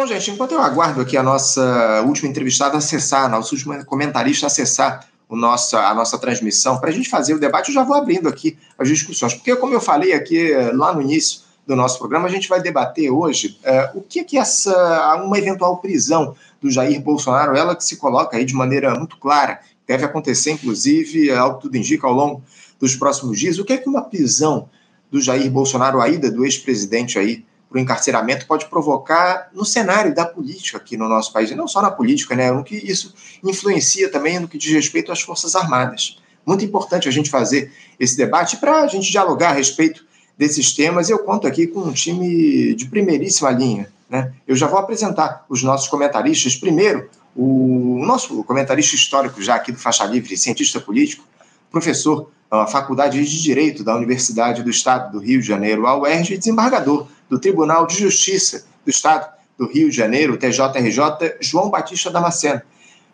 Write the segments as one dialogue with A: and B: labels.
A: Bom, gente, enquanto eu aguardo aqui a nossa última entrevistada acessar, a nossa última comentarista acessar o nosso, a nossa transmissão, para a gente fazer o debate, eu já vou abrindo aqui as discussões. Porque, como eu falei aqui lá no início do nosso programa, a gente vai debater hoje uh, o que que essa uma eventual prisão do Jair Bolsonaro, ela que se coloca aí de maneira muito clara, deve acontecer, inclusive, ao que tudo indica, ao longo dos próximos dias. O que é que uma prisão do Jair Bolsonaro, a ida do ex-presidente aí para o encarceramento pode provocar no cenário da política aqui no nosso país, e não só na política, né? No que isso influencia também no que diz respeito às Forças Armadas. Muito importante a gente fazer esse debate para a gente dialogar a respeito desses temas. Eu conto aqui com um time de primeiríssima linha. Né? Eu já vou apresentar os nossos comentaristas. Primeiro, o nosso comentarista histórico, já aqui do Faixa Livre, cientista político, professor da Faculdade de Direito da Universidade do Estado do Rio de Janeiro, a UERJ, e desembargador do Tribunal de Justiça do Estado do Rio de Janeiro, TJRJ, João Batista Damasceno.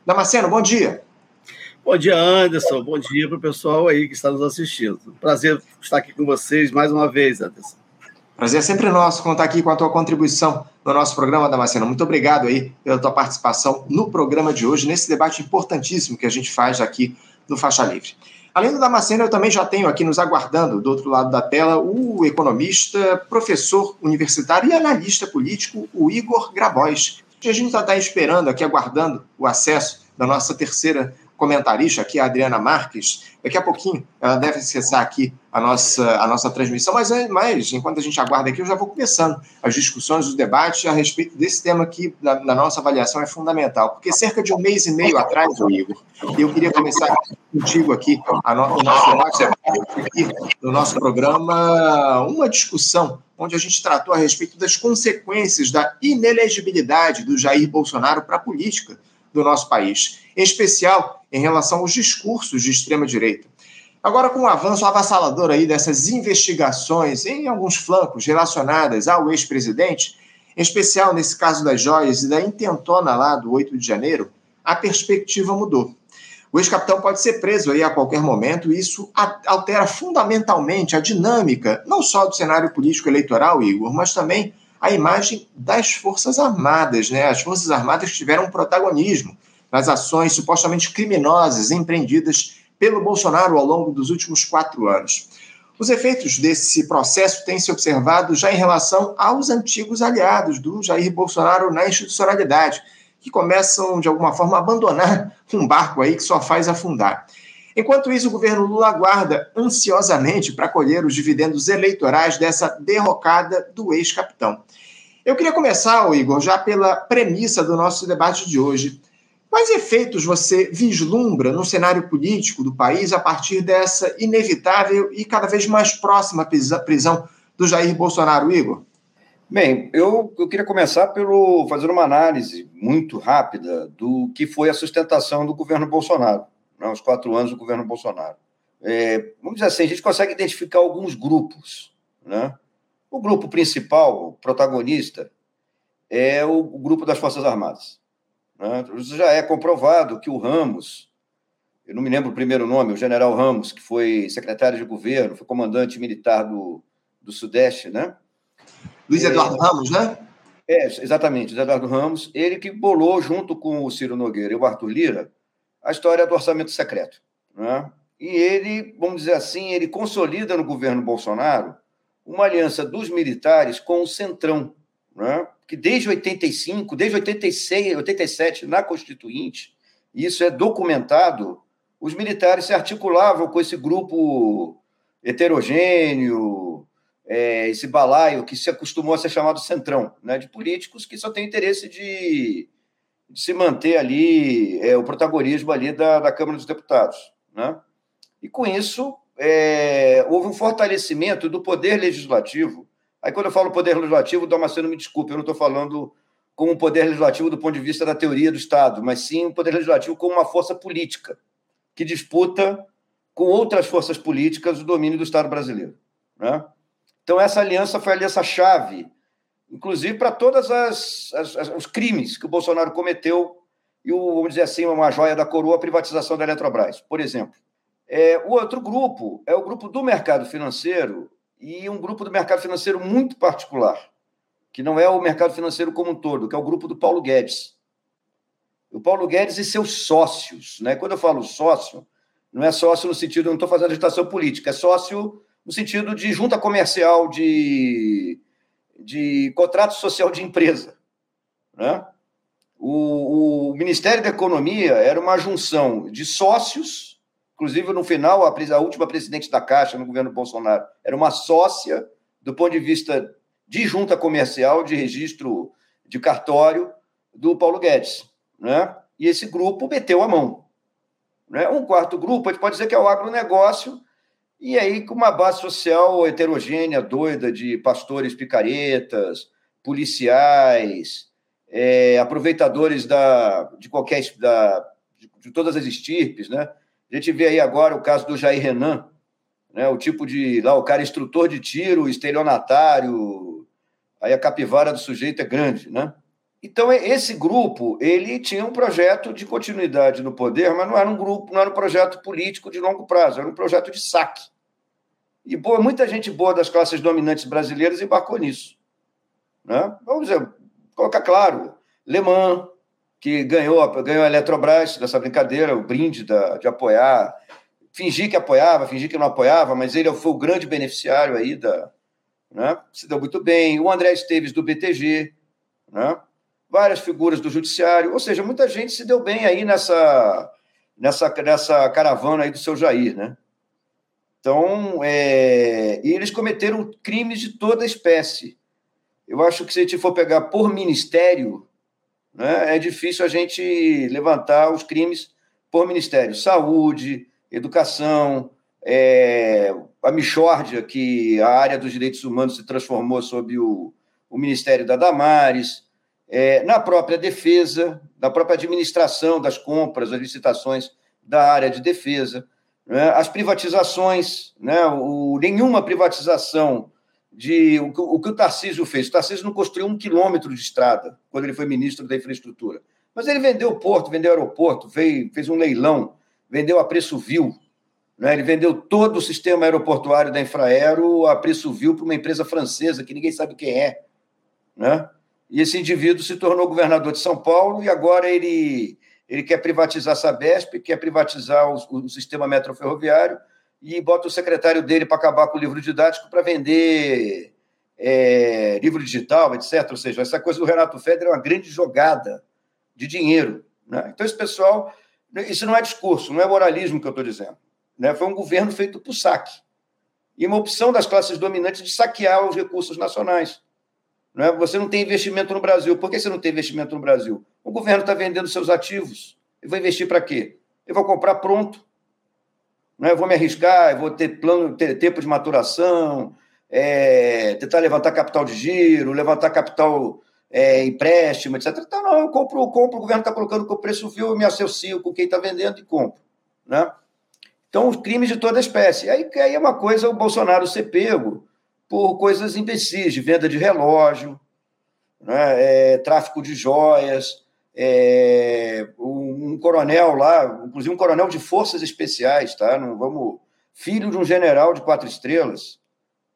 A: Damasceno, bom dia.
B: Bom dia, Anderson. Bom dia para o pessoal aí que está nos assistindo. Prazer estar aqui com vocês mais uma vez, Anderson.
A: Prazer é sempre nosso contar aqui com a tua contribuição no nosso programa, Damasceno. Muito obrigado aí pela tua participação no programa de hoje, nesse debate importantíssimo que a gente faz aqui no Faixa Livre. Além do Damasceno, eu também já tenho aqui nos aguardando, do outro lado da tela, o economista, professor universitário e analista político, o Igor Grabois. A gente já está esperando aqui, aguardando o acesso da nossa terceira comentarista aqui, a Adriana Marques. Daqui a pouquinho ela deve acessar aqui a nossa, a nossa transmissão, mas, mas enquanto a gente aguarda aqui, eu já vou começando as discussões, os debates a respeito desse tema que, na, na nossa avaliação, é fundamental. Porque cerca de um mês e meio atrás, Igor, eu queria começar contigo aqui no, o nosso debate aqui no nosso programa, uma discussão onde a gente tratou a respeito das consequências da inelegibilidade do Jair Bolsonaro para a política do nosso país, em especial em relação aos discursos de extrema-direita. Agora, com o avanço avassalador aí dessas investigações em alguns flancos relacionadas ao ex-presidente, em especial nesse caso das joias e da intentona lá do 8 de janeiro, a perspectiva mudou. O ex-capitão pode ser preso aí a qualquer momento e isso altera fundamentalmente a dinâmica, não só do cenário político eleitoral, Igor, mas também a imagem das Forças Armadas. Né? As Forças Armadas tiveram protagonismo nas ações supostamente criminosas empreendidas pelo Bolsonaro ao longo dos últimos quatro anos. Os efeitos desse processo têm se observado já em relação aos antigos aliados do Jair Bolsonaro na institucionalidade, que começam, de alguma forma, a abandonar um barco aí que só faz afundar. Enquanto isso, o governo Lula aguarda ansiosamente para colher os dividendos eleitorais dessa derrocada do ex-capitão. Eu queria começar, Igor, já pela premissa do nosso debate de hoje. Quais efeitos você vislumbra no cenário político do país a partir dessa inevitável e cada vez mais próxima prisão do Jair Bolsonaro, Igor?
C: Bem, eu, eu queria começar pelo fazer uma análise muito rápida do que foi a sustentação do governo Bolsonaro né, os quatro anos do governo Bolsonaro. É, vamos dizer assim, a gente consegue identificar alguns grupos. Né? O grupo principal, o protagonista, é o, o grupo das Forças Armadas. Né? Já é comprovado que o Ramos, eu não me lembro o primeiro nome, o general Ramos, que foi secretário de governo, foi comandante militar do, do Sudeste, né?
A: Luiz Eduardo é, Ramos, né?
C: É, exatamente, Luiz Eduardo Ramos, ele que bolou junto com o Ciro Nogueira e o Arthur Lira a história do orçamento secreto. Né? E ele, vamos dizer assim, ele consolida no governo Bolsonaro uma aliança dos militares com o Centrão, né? Que desde 85, desde 86, 87, na Constituinte, isso é documentado, os militares se articulavam com esse grupo heterogêneo, é, esse balaio que se acostumou a ser chamado Centrão, né? de políticos que só têm interesse de de se manter ali é, o protagonismo ali da, da Câmara dos Deputados. Né? E com isso, é, houve um fortalecimento do poder legislativo. Aí, quando eu falo poder legislativo, Damasceno me desculpe, eu não estou falando como um poder legislativo do ponto de vista da teoria do Estado, mas sim um poder legislativo como uma força política que disputa com outras forças políticas o domínio do Estado brasileiro. Né? Então, essa aliança foi a aliança-chave inclusive para todos os crimes que o Bolsonaro cometeu e o, vamos dizer assim, uma joia da coroa, a privatização da Eletrobras, por exemplo. É, o outro grupo é o grupo do mercado financeiro e um grupo do mercado financeiro muito particular, que não é o mercado financeiro como um todo, que é o grupo do Paulo Guedes. O Paulo Guedes e seus sócios. Né? Quando eu falo sócio, não é sócio no sentido, não estou fazendo agitação política, é sócio no sentido de junta comercial, de, de contrato social de empresa. Né? O, o Ministério da Economia era uma junção de sócios, inclusive no final, a, última presidente da Caixa no governo Bolsonaro era uma sócia do ponto de vista de junta comercial, de registro de cartório do Paulo Guedes. Né? E esse grupo meteu a mão. Né? Um quarto grupo, a gente pode dizer que é o agronegócio, e aí com uma base social heterogênea, doida, de pastores picaretas, policiais, é, aproveitadores da, de qualquer da, de, todas as estirpes, né? A gente vê aí agora o caso do Jair Renan, né? O tipo de lá o cara instrutor de tiro, estelionatário, aí a capivara do sujeito é grande, né? Então, esse grupo, ele tinha um projeto de continuidade no poder, mas não era um grupo, não era um projeto político de longo prazo, era um projeto de saque. E boa, muita gente boa das classes dominantes brasileiras embarcou nisso. Né? Vamos dizer, colocar claro, Le Mans, que ganhou, ganhou a Eletrobras dessa brincadeira, o brinde da, de apoiar, fingir que apoiava, fingir que não apoiava, mas ele foi o grande beneficiário aí da. Né? Se deu muito bem. O André Esteves do BTG, né? várias figuras do judiciário, ou seja, muita gente se deu bem aí nessa, nessa, nessa caravana aí do seu Jair, né? Então, é... e eles cometeram crimes de toda espécie. Eu acho que se a gente for pegar por ministério, né, é difícil a gente levantar os crimes por ministério. Saúde, educação, é... a Michórdia, que a área dos direitos humanos se transformou sob o, o Ministério da Damares, é, na própria defesa, na própria administração das compras, das licitações da área de defesa, né? as privatizações, né? o, nenhuma privatização de o, o, que o Tarcísio fez. O Tarcísio não construiu um quilômetro de estrada quando ele foi ministro da infraestrutura, mas ele vendeu o porto, vendeu o aeroporto, fez, fez um leilão, vendeu a preço vil. Né? Ele vendeu todo o sistema aeroportuário da Infraero a preço vil para uma empresa francesa que ninguém sabe quem é. Né? E esse indivíduo se tornou governador de São Paulo e agora ele, ele quer privatizar a Sabesp, quer privatizar o, o sistema metroferroviário e bota o secretário dele para acabar com o livro didático para vender é, livro digital, etc. Ou seja, essa coisa do Renato Federer é uma grande jogada de dinheiro. Né? Então, esse pessoal, isso não é discurso, não é moralismo que eu estou dizendo. Né? Foi um governo feito por saque. E uma opção das classes dominantes de saquear os recursos nacionais. Não é? Você não tem investimento no Brasil. Por que você não tem investimento no Brasil? O governo está vendendo seus ativos. Eu vou investir para quê? Eu vou comprar pronto. Não é? Eu vou me arriscar, eu vou ter plano, ter tempo de maturação, é, tentar levantar capital de giro, levantar capital é, empréstimo, etc. Então, não, eu compro, eu compro o governo está colocando com o preço viu, eu me associo com quem está vendendo e compro. Né? Então, crimes de toda espécie. Aí, aí é uma coisa o Bolsonaro ser pego por coisas imbecis, de venda de relógio, né, é, tráfico de joias, é, um, um, coronel lá, inclusive um coronel de forças especiais, tá? Não vamos, filho de um general de quatro estrelas.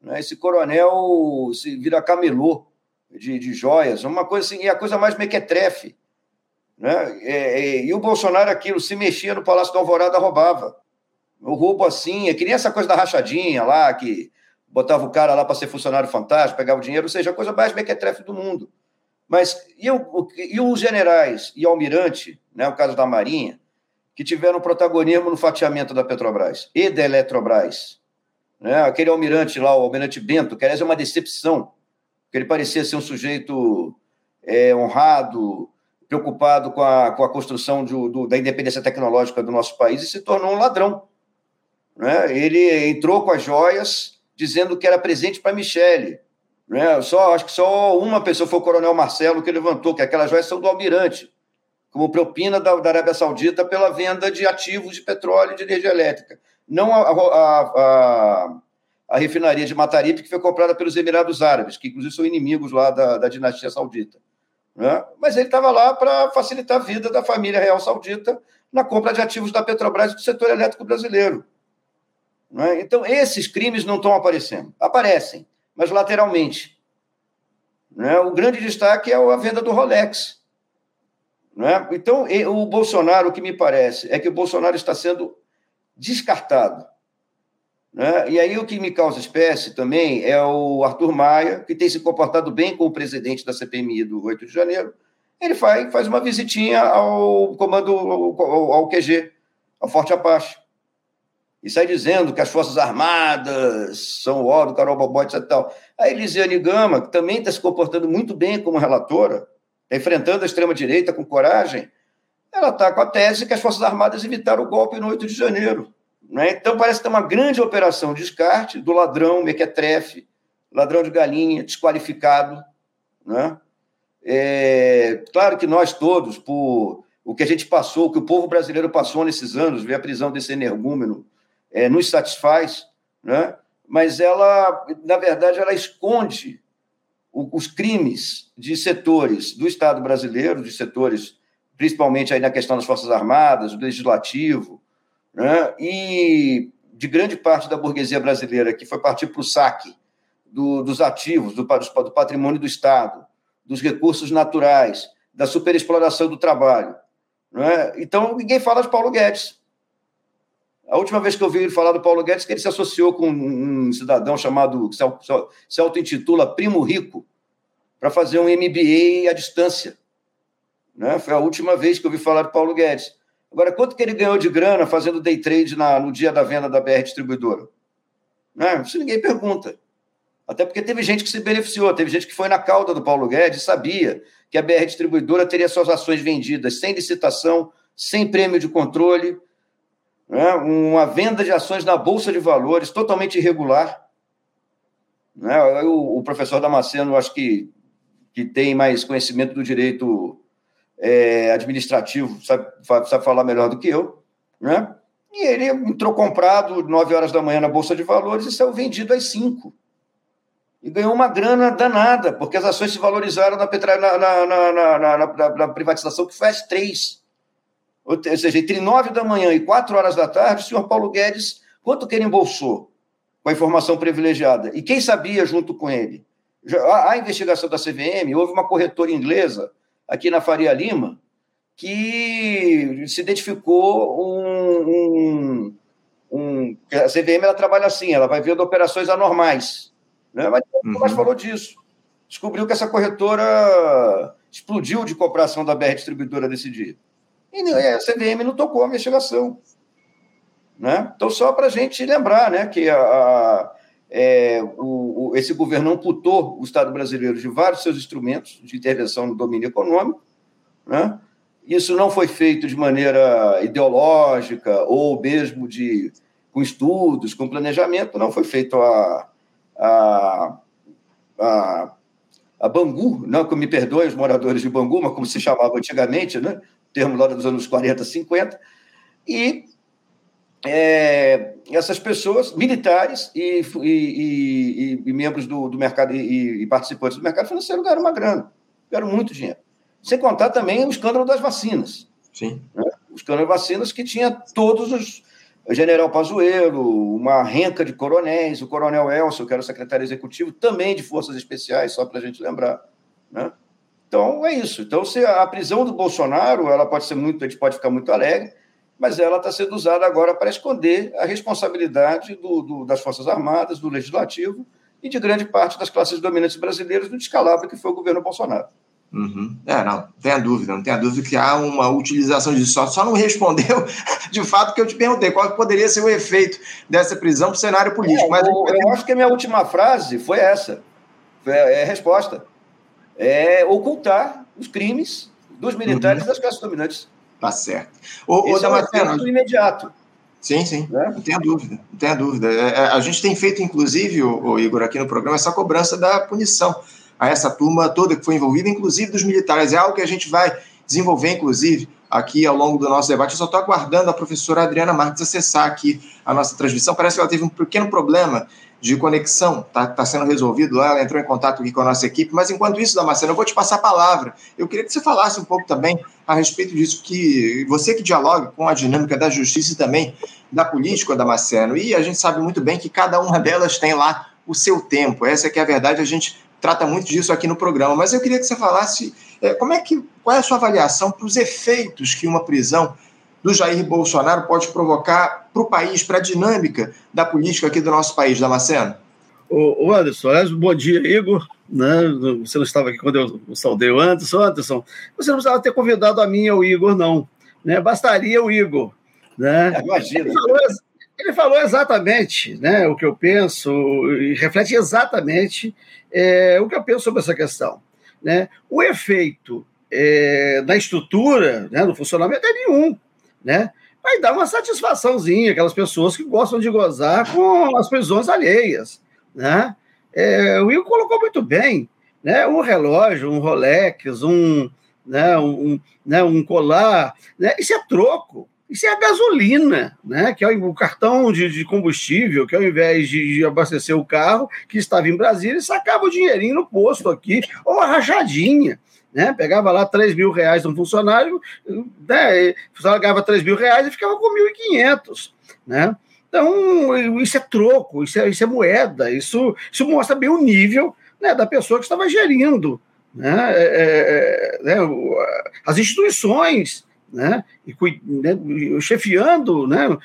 C: Né? Esse coronel se vira camelô de, de joias, uma coisa assim, e a coisa mais mequetrefe. Né? É, é, e o Bolsonaro, aquilo, se mexia no Palácio da Alvorada, roubava. O roubo assim, é que nem essa coisa da rachadinha lá, que botava o cara lá para ser funcionário fantástico, pegava o dinheiro, ou seja, a coisa mais mequetrefe do mundo. Mas e, e os generais e almirante, né, o caso da Marinha, que tiveram protagonismo no fatiamento da Petrobras e da Eletrobras? Né? Aquele almirante lá, o almirante Bento, que aliás é uma decepção, porque ele parecia ser um sujeito é, honrado, preocupado com a, com a construção de, do, da independência tecnológica do nosso país e se tornou um ladrão. Né? Ele entrou com as joias, dizendo que era presente para Michele. Né? Só, acho que só uma pessoa foi o Coronel Marcelo que levantou, que aquelas joias são do Almirante, como propina da, da Arábia Saudita pela venda de ativos de petróleo e de energia elétrica. Não a, a, a, a refinaria de Mataripe, que foi comprada pelos Emirados Árabes, que inclusive são inimigos lá da, da dinastia saudita. Né? Mas ele estava lá para facilitar a vida da família real saudita na compra de ativos da Petrobras e do setor elétrico brasileiro. É? Então, esses crimes não estão aparecendo. Aparecem, mas lateralmente. Né? O grande destaque é a venda do Rolex. Né? Então, o Bolsonaro, o que me parece, é que o Bolsonaro está sendo descartado. Né? E aí o que me causa espécie também é o Arthur Maia, que tem se comportado bem com o presidente da CPMI do 8 de janeiro. Ele faz, faz uma visitinha ao comando, ao, ao QG, ao Forte Apache. E sai dizendo que as Forças Armadas são o ó do Carol Bobó, etc. Tal. A Elisiane Gama, que também está se comportando muito bem como relatora, está enfrentando a extrema-direita com coragem, ela está com a tese que as Forças Armadas evitaram o golpe no 8 de janeiro. Né? Então, parece que tem uma grande operação de descarte do ladrão mequetrefe, ladrão de galinha, desqualificado. Né? É, claro que nós todos, por o que a gente passou, o que o povo brasileiro passou nesses anos, ver a prisão desse energúmeno, é, nos satisfaz, né? mas ela, na verdade, ela esconde o, os crimes de setores do Estado brasileiro, de setores, principalmente aí na questão das Forças Armadas, do Legislativo, né? e de grande parte da burguesia brasileira que foi partir para o saque do, dos ativos, do, do patrimônio do Estado, dos recursos naturais, da superexploração do trabalho. Né? Então, ninguém fala de Paulo Guedes. A última vez que eu vi falar do Paulo Guedes, que ele se associou com um cidadão chamado, que se auto-intitula Primo Rico, para fazer um MBA à distância. Né? Foi a última vez que eu vi falar do Paulo Guedes. Agora, quanto que ele ganhou de grana fazendo day trade na, no dia da venda da BR Distribuidora? Né? Isso ninguém pergunta. Até porque teve gente que se beneficiou, teve gente que foi na cauda do Paulo Guedes e sabia que a BR Distribuidora teria suas ações vendidas sem licitação, sem prêmio de controle, né? uma venda de ações na Bolsa de Valores totalmente irregular. Né? O, o professor Damasceno, acho que, que tem mais conhecimento do direito é, administrativo, sabe, sabe falar melhor do que eu, né? E ele entrou comprado 9 horas da manhã na Bolsa de Valores e saiu vendido às 5. E ganhou uma grana danada, porque as ações se valorizaram na, na, na, na, privatização que foi às 3. Ou seja, entre 9 da manhã e 4 horas da tarde, o senhor Paulo Guedes, quanto que ele embolsou com a informação privilegiada? E quem sabia junto com ele? A, a investigação da CVM, houve uma corretora inglesa aqui na Faria Lima, que se identificou um, um, um, a CVM ela trabalha assim, ela vai vendo operações anormais, né? mas uhum. mais falou disso. Descobriu que essa corretora explodiu de cooperação da BR Distribuidora desse dia. E a CVM não tocou a investigação. Né? Então, só para a gente lembrar né, que a, a é, o, o, esse governo amputou o Estado brasileiro de vários seus instrumentos de intervenção no domínio econômico. Né? Isso não foi feito de maneira ideológica ou mesmo de, com estudos, com planejamento, não foi feito a, a, a, a Bangu, não que me perdoem os moradores de Bangu, mas como se chamava antigamente, né? Termo lá dos anos 40, 50, e é, essas pessoas, militares e, e, e, e membros do, do mercado e, participantes do mercado financeiro ganharam uma grana, ganharam muito dinheiro. Sem contar também o escândalo das vacinas.
A: Sim.
C: Né? O escândalo das vacinas que tinha todos os. General Pazuello, uma renca de coronéis, o coronel Elcio, que era o secretário executivo, também de forças especiais, só para a gente lembrar. Né? Então, é isso. Então, se a prisão do Bolsonaro, ela pode ser muito, a gente pode ficar muito alegre, mas ela está sendo usada agora para esconder a responsabilidade do, do, das Forças Armadas, do Legislativo e de grande parte das classes dominantes brasileiras no descalabro que foi o governo Bolsonaro.
A: Uhum. É, não, não tenha dúvida, não tenha dúvida que há uma utilização disso. Só, só não respondeu de fato que eu te perguntei qual poderia ser o efeito dessa prisão para o cenário político. É,
C: mas eu, eu acho que a minha última frase foi essa. É, é a resposta. É ocultar os crimes dos militares uhum. das classes dominantes.
A: Tá certo.
C: O, Esse o é um imediato.
A: Sim, sim, né? não tenha dúvida, não tenha dúvida. É, é, a gente tem feito, inclusive, o, o, Igor, aqui no programa, essa cobrança da punição a essa turma toda que foi envolvida, inclusive dos militares. É algo que a gente vai desenvolver, inclusive, aqui ao longo do nosso debate. Eu só estou aguardando a professora Adriana Marques acessar aqui a nossa transmissão. Parece que ela teve um pequeno problema de conexão, está tá sendo resolvido lá, ela entrou em contato aqui com a nossa equipe, mas enquanto isso, Damasceno, eu vou te passar a palavra. Eu queria que você falasse um pouco também a respeito disso, que você que dialoga com a dinâmica da justiça e também da política, Damasceno, e a gente sabe muito bem que cada uma delas tem lá o seu tempo, essa é que é a verdade, a gente trata muito disso aqui no programa. Mas eu queria que você falasse é, como é que, qual é a sua avaliação para os efeitos que uma prisão do Jair Bolsonaro pode provocar para o país, para a dinâmica da política aqui do nosso país, Damasceno?
B: O Anderson, aliás, bom dia, Igor. Né? Você não estava aqui quando eu saudei o Anderson. Anderson, você não precisava ter convidado a mim e o Igor, não. Né? Bastaria o Igor. Né?
C: Imagina.
B: Ele falou, ele falou exatamente né, o que eu penso e reflete exatamente é, o que eu penso sobre essa questão. Né? O efeito é, da estrutura, né, do funcionamento é nenhum. Né? Vai dar uma satisfaçãozinha aquelas pessoas que gostam de gozar com as prisões alheias. Né? É, o Igor colocou muito bem. Né? Um relógio, um Rolex, um, né, um, né, um colar, né? isso é troco. Isso é a gasolina, né? que é o cartão de, de combustível, que ao invés de, de, abastecer o carro que estava em Brasília, sacava o dinheirinho no posto aqui, ou a rachadinha. Né? Pegava lá 3 mil reais de um funcionário, né? o funcionário ganhava 3 mil reais e ficava com 1.500. Né? Então, isso é troco, isso é, isso é moeda, isso, isso mostra bem o nível né, da pessoa que estava gerindo né, é, é, é né, as instituições né, e né, chefiando né,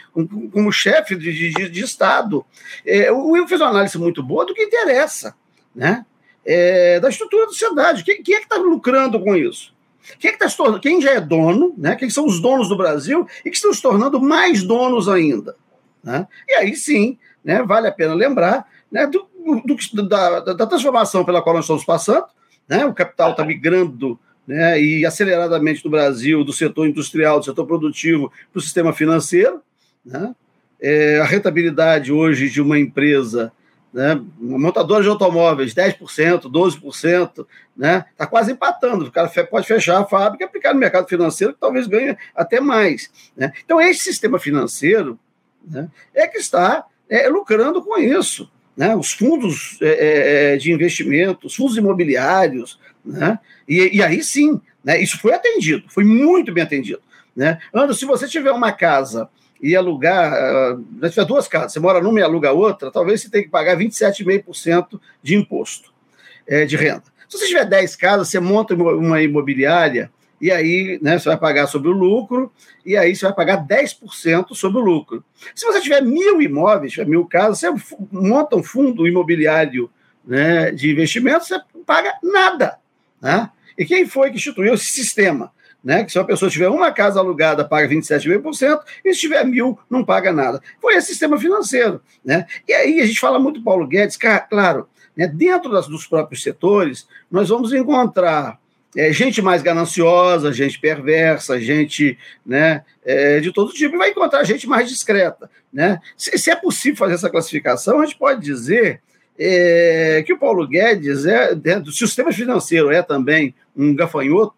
B: como, chefe de, de, de Estado. É, o Will fez uma análise muito boa do que interessa, né, é, da estrutura da sociedade. Quem, quem é que está lucrando com isso? Quem, é que tá se tornando, quem já é dono, né, quem são os donos do Brasil e que estão se tornando mais donos ainda? Né? E aí sim, né, vale a pena lembrar né, do, do, da, da transformação pela qual nós estamos passando. Né, o capital está migrando né, e aceleradamente do Brasil, do setor industrial, do setor produtivo, para o sistema financeiro. Né? É, a rentabilidade hoje de uma empresa, né, montadora de automóveis, 10%, 12%, está né, tá quase empatando. O cara pode fechar a fábrica e aplicar no mercado financeiro, que talvez ganhe até mais. Né? Então, esse sistema financeiro né, é que está é, lucrando com isso. Né? Os fundos é, é, é de investimento, os fundos imobiliários, né? E, e aí sim, né, isso foi atendido, foi muito bem atendido. Né? Anderson, se você tiver uma casa e alugar, uh, tiver duas casas, você mora numa e aluga outra, talvez você tenha que pagar 27,5% de imposto é, de renda. Se você tiver 10 casas, você monta uma imobiliária e aí né, você vai pagar sobre o lucro, e aí você vai pagar 10% sobre o lucro. Se você tiver mil imóveis, tiver mil casas, você monta um fundo imobiliário né, de investimento, você paga nada. Né? E quem foi que instituiu esse sistema? Né, que se uma pessoa tiver uma casa alugada, paga 27,5%, e se tiver mil, não paga nada. Foi esse sistema financeiro. Né? E aí a gente fala muito Paulo Guedes, claro, né, dentro das, dos próprios setores, nós vamos encontrar é, gente mais gananciosa, gente perversa, gente né, é, de todo tipo, e vai encontrar gente mais discreta. Né? Se, se, é possível fazer essa classificação, a gente pode dizer é, que o Paulo Guedes é, dentro do sistema financeiro, é também um gafanhoto,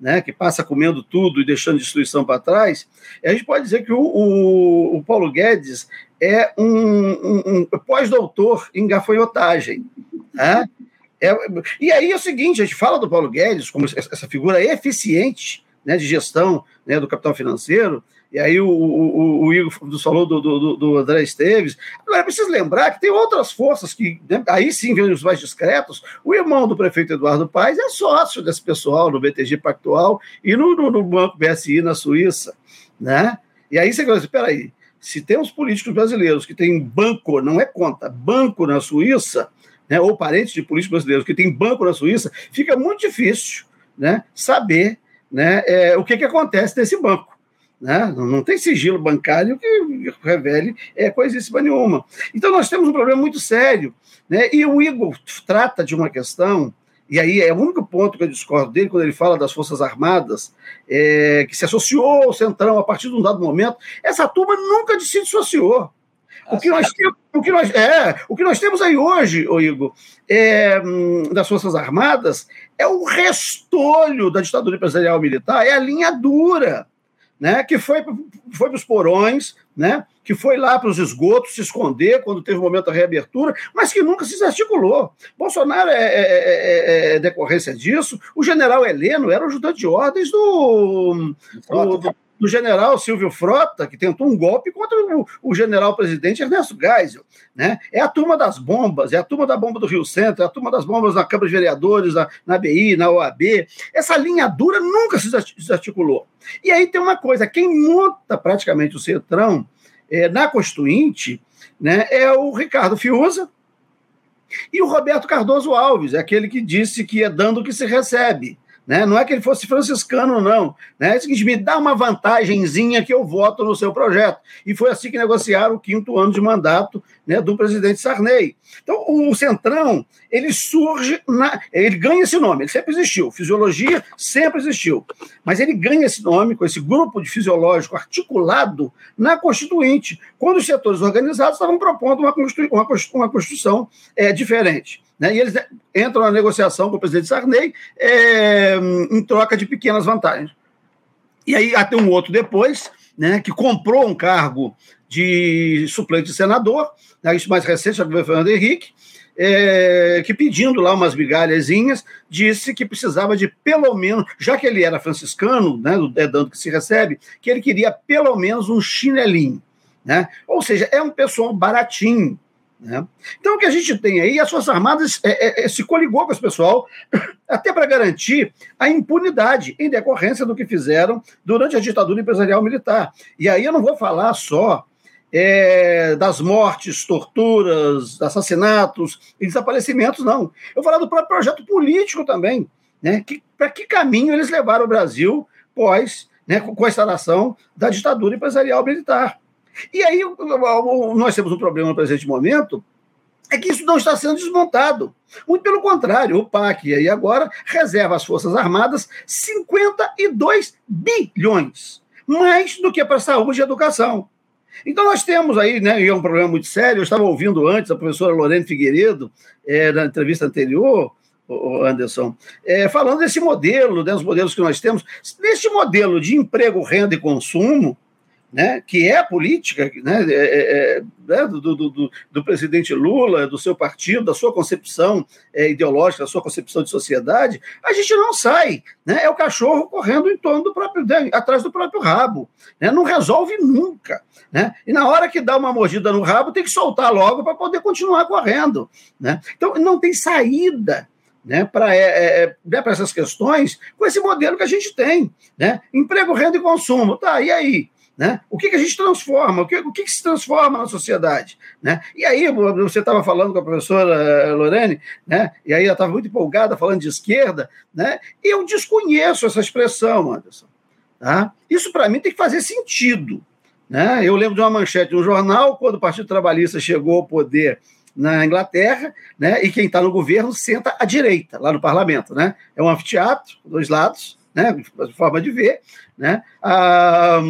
B: né, que passa comendo tudo e deixando destruição para trás, a gente pode dizer que o, o, o Paulo Guedes é um, um, um pós-doutor em gafanhotagem. Né? É, e aí é o seguinte, a gente fala do Paulo Guedes como essa figura eficiente né, de gestão né, do capital financeiro, e aí o, o, o Igor falou do, do, do, André Esteves. Agora, é preciso lembrar que tem outras forças que, né, aí sim, vêm os mais discretos. O irmão do prefeito Eduardo Paes é sócio desse pessoal no BTG Pactual e no, no, no Banco BSI na Suíça. Né? E aí você fala assim, peraí, se temos políticos brasileiros que têm banco, não é conta, banco na Suíça, né, ou parentes de políticos brasileiros que têm banco na Suíça, fica muito difícil né, saber né, é, o que, que acontece nesse banco. Né? Não tem sigilo bancário que revele é, coisíssima nenhuma. Então, nós temos um problema muito sério. Né? E o Igor trata de uma questão, e aí é o único ponto que eu discordo dele, quando ele fala das Forças Armadas, é, que se associou ao Centrão a partir de um dado momento. Essa turma nunca se dissociou. O que, nós temos, o, que nós, é, o que nós temos aí hoje, ô Igor, é, hum, das Forças Armadas, é o restolho da ditadura empresarial militar, é a linha dura né, que foi, foi para os porões, né, que foi lá para os esgotos se esconder quando teve o momento da reabertura, mas que nunca se desarticulou. Bolsonaro é, é, é, é decorrência disso. O general Heleno era o ajudante de ordens do, do, do general Silvio Frota, que tentou um golpe contra o, o general presidente Ernesto Geisel. Né? É a turma das bombas, é a turma da bomba do Rio Centro, é a turma das bombas na Câmara de Vereadores, na, na BI, na OAB. Essa linha dura nunca se desarticulou. E aí tem uma coisa: quem monta praticamente o Centrão é, na Constituinte né, é o Ricardo Fiuza, e o Roberto Cardoso Alves, é aquele que disse que é dando o que se recebe. Né? Não é que ele fosse franciscano, não. Né? É o seguinte, me dá uma vantagenzinha que eu voto no seu projeto. E foi assim que negociaram o quinto ano de mandato né, do presidente Sarney. Então, o Centrão, ele surge, na, ele ganha esse nome, ele sempre existiu, fisiologia sempre existiu, mas ele ganha esse nome com esse grupo de fisiológico articulado na Constituinte, quando os setores organizados estavam propondo uma, uma, uma Constituição é, diferente. Né? E eles entram na negociação com o presidente Sarney é, em troca de pequenas vantagens. E aí até um outro depois, né, que comprou um cargo de suplente de senador, né, isso mais recente, o Fernando Henrique, é, que pedindo lá umas migalhazinhas, disse que precisava de pelo menos, já que ele era franciscano, né, é dando que se recebe, que ele queria pelo menos um chinelinho. Né? Ou seja, é um pessoal baratinho, né? Então, o que a gente tem aí, as Forças Armadas é, é, é se coligou com esse pessoal, até para garantir a impunidade em decorrência do que fizeram durante a ditadura empresarial militar. E aí eu não vou falar só é, das mortes, torturas, assassinatos e desaparecimentos, não. Eu vou falar do próprio projeto político também. Né? Para que caminho eles levaram o Brasil pós né, com a instalação da ditadura empresarial militar? E aí nós temos um problema no presente momento, é que isso não está sendo desmontado. Muito pelo contrário, o PAC aí agora reserva às Forças Armadas 52 bilhões, mais do que para saúde e educação. Então nós temos aí, né, e é um problema muito sério, eu estava ouvindo antes a professora Lorene Figueiredo, é, na entrevista anterior, Anderson, é, falando desse modelo, né, dos modelos que nós temos, nesse modelo de emprego, renda e consumo, né, que é a política né, é, é, é, né, do, do, do, do, presidente Lula, do seu partido, da sua concepção é, ideológica, da sua concepção de sociedade, a gente não sai. Né, é o cachorro correndo em torno do próprio, né, atrás do próprio rabo. Né, não resolve nunca. E na hora que dá uma mordida no rabo, tem que soltar logo para poder continuar correndo. Então, não tem saída né, para é, é, é essas questões com esse modelo que a gente tem. Né? Emprego, renda e consumo. Tá, e aí? Né? O que, que a gente transforma? O que, o que, que se transforma na sociedade? Né? E aí, você estava falando com a professora eh, Lorene, né? e aí ela estava muito empolgada falando de esquerda, né? eu desconheço essa expressão, Anderson. Tá? Isso, para mim, tem que fazer sentido. Né? Eu lembro de uma manchete de um jornal, quando o Partido Trabalhista chegou ao poder na Inglaterra, né? e quem está no governo senta à direita, lá no parlamento. Né? É um anfiteatro, dois lados, né, forma de ver, né, ah,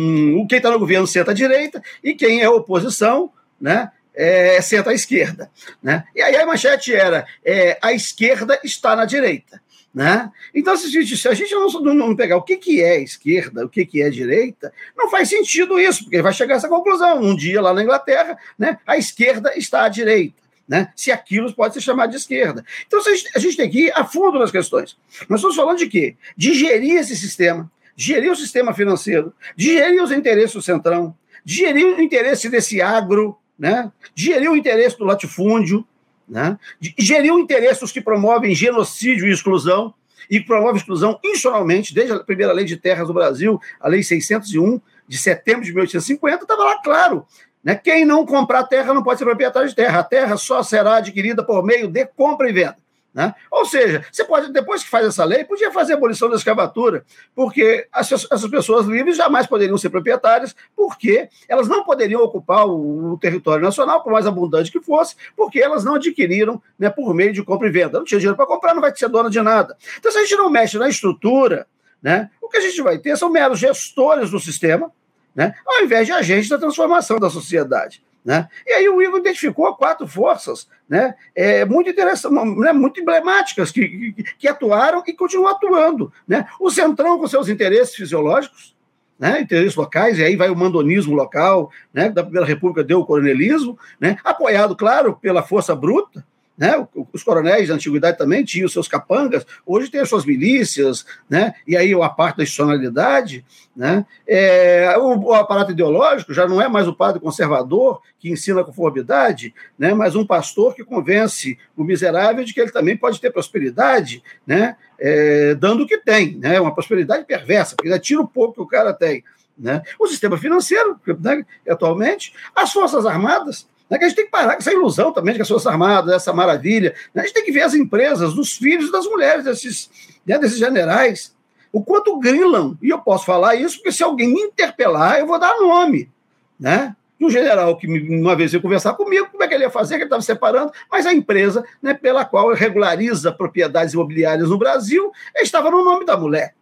B: quem está no governo senta à direita e quem é oposição, né, é, senta à esquerda. Né? E aí a manchete era: é, a esquerda está na direita. Né? Então, se, se a gente não, não, não, pegar o que, que é esquerda, o que, que é direita, não faz sentido isso, porque vai chegar a essa conclusão. Um dia lá na Inglaterra, né, a esquerda está à direita né? se aquilo pode ser chamado de esquerda. Então a gente, tem que ir a fundo nas questões. Nós estamos falando de quê? De gerir esse sistema, gerir o sistema financeiro, gerir os interesses do centrão, gerir o interesse desse agro, né? gerir o interesse do latifúndio, né? gerir o interesse dos que promovem genocídio e exclusão, e que promovem exclusão institucionalmente, desde a primeira lei de terras do Brasil, a Lei 601, de setembro de 1850, estava lá claro né? Quem não comprar terra não pode ser proprietário de terra. A terra só será adquirida por meio de compra e venda. Né? Ou seja, você pode, depois que faz essa lei, podia fazer a abolição da escravatura, porque essas, pessoas livres jamais poderiam ser proprietárias, porque elas não poderiam ocupar o, o, território nacional, por mais abundante que fosse, porque elas não adquiriram né, por meio de compra e venda. Não tinha dinheiro para comprar, não vai ser dona de nada. Então, se a gente não mexe na estrutura, né, o que a gente vai ter são meros gestores do sistema, né? ao invés de agentes da transformação da sociedade. Né? E aí o Igor identificou quatro forças né, é, muito né, muito emblemáticas, que, que, que, atuaram e continuam atuando. Né? O Centrão com seus interesses fisiológicos, né, interesses locais, e aí vai o mandonismo local, né, da Primeira República deu o coronelismo, né, apoiado, claro, pela força bruta, né? Os coronéis da antiguidade também tinham seus capangas, hoje tem as suas milícias, né? e aí a parte da institucionalidade. Né? É, o, o, aparato ideológico já não é mais o padre conservador que ensina a conformidade, né? mas um pastor que convence o miserável de que ele também pode ter prosperidade, né? É, dando o que tem, né? uma prosperidade perversa, porque ainda tira o pouco que o cara tem. Né? O sistema financeiro, né, atualmente, as Forças Armadas, né, que a gente tem que parar com essa ilusão também de que as Forças Armadas, essa maravilha. Né, a gente tem que ver as empresas, dos filhos das mulheres, desses, né, desses generais, o quanto grilam. E eu posso falar isso porque se alguém me interpelar, eu vou dar nome. Né? um general que uma vez veio conversar comigo, como é que ele ia fazer, que ele estava separando, mas a empresa né, pela qual regulariza propriedades imobiliárias no Brasil estava no nome da mulher.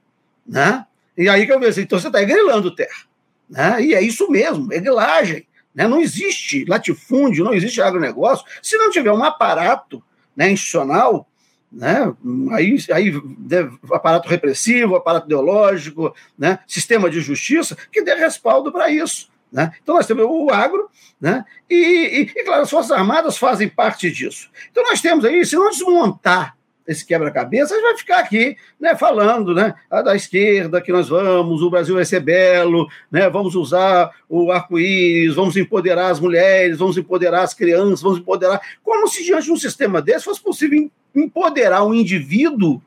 B: Né? E aí que eu vejo, então você está grilando terra. Né? E é isso mesmo, é grilagem. Né? Não existe latifúndio, não existe agronegócio, se não tiver um aparato né, institucional, né? aí, aí aparato repressivo, aparato ideológico, né? sistema de justiça, que dê respaldo para isso. Né? Então, nós temos o agro, né? e, e, e, claro, as Forças Armadas fazem parte disso. Então, nós temos aí, se não desmontar esse quebra-cabeça, a gente vai ficar aqui né, falando né, da esquerda que nós vamos, o Brasil vai ser belo, né, vamos usar o arco-íris, vamos empoderar as mulheres, vamos empoderar as crianças, vamos empoderar. Como se diante de um sistema desse fosse possível empoderar um indivíduo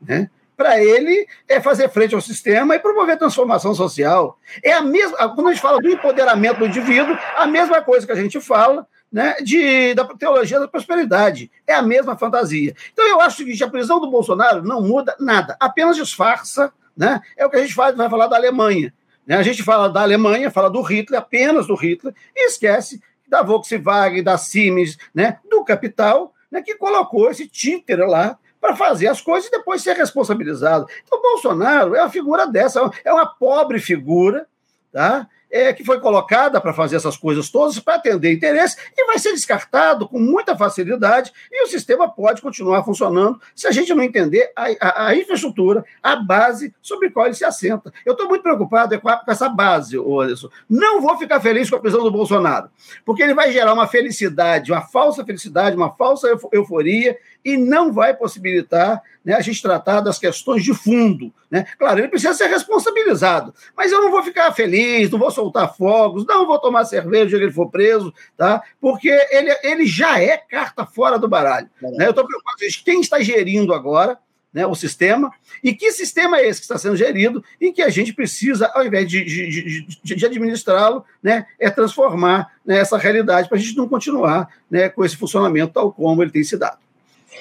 B: né, para ele é fazer frente ao sistema e promover transformação social. É a mesma, quando a gente fala do empoderamento do indivíduo, a mesma coisa que a gente fala né, de, da teologia da prosperidade. É a mesma fantasia. Então, eu acho que a prisão do Bolsonaro não muda nada, apenas disfarça. Né? É o que a gente faz, vai falar da Alemanha. Né? A gente fala da Alemanha, fala do Hitler, apenas do Hitler, e esquece da Volkswagen, da Siemens, né, do capital, né, que colocou esse títere lá para fazer as coisas e depois ser responsabilizado. Então, Bolsonaro é uma figura dessa, é uma pobre figura, tá? É, que foi colocada para fazer essas coisas todas, para atender interesse, e vai ser descartado com muita facilidade, e o sistema pode continuar funcionando se a gente não entender a, a, a infraestrutura, a base sobre qual ele se assenta. Eu estou muito preocupado com, a, com essa base, Anderson. Não vou ficar feliz com a prisão do Bolsonaro, porque ele vai gerar uma felicidade, uma falsa felicidade, uma falsa euforia, e não vai possibilitar né, a gente tratar das questões de fundo. Né? Claro, ele precisa ser responsabilizado, mas eu não vou ficar feliz, não vou soltar fogos, não vou tomar cerveja se ele for preso, tá? porque ele, ele já é carta fora do baralho. É. Né? Eu estou preocupado com quem está gerindo agora né, o sistema, e que sistema é esse que está sendo gerido e que a gente precisa, ao invés de, de, de, de administrá-lo, né, é transformar né, essa realidade para a gente não continuar né, com esse funcionamento tal como ele tem se dado.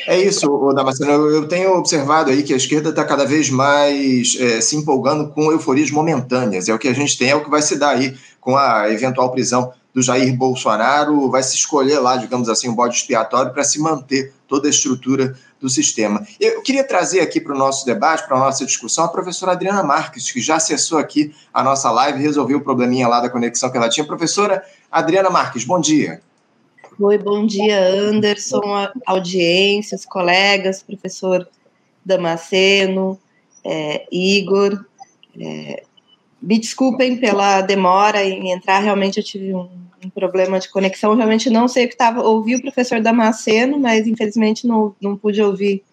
A: É isso, Damasceno. Eu tenho observado aí que a esquerda está cada vez mais é, se empolgando com euforias momentâneas. É o que a gente tem, é o que vai se dar aí com a eventual prisão do Jair Bolsonaro. Vai se escolher lá, digamos assim, um bode expiatório para se manter toda a estrutura do sistema. Eu queria trazer aqui para o nosso debate, para a nossa discussão, a professora Adriana Marques, que já acessou aqui a nossa live resolveu o probleminha lá da conexão que ela tinha. Professora Adriana Marques, bom dia.
D: Oi, bom dia, Anderson, audiências, colegas, professor Damasceno, é, Igor. É, me desculpem pela demora em entrar, realmente eu tive um, um problema de conexão, realmente não sei o que estava. Ouvi o professor Damasceno, mas infelizmente não, não pude ouvir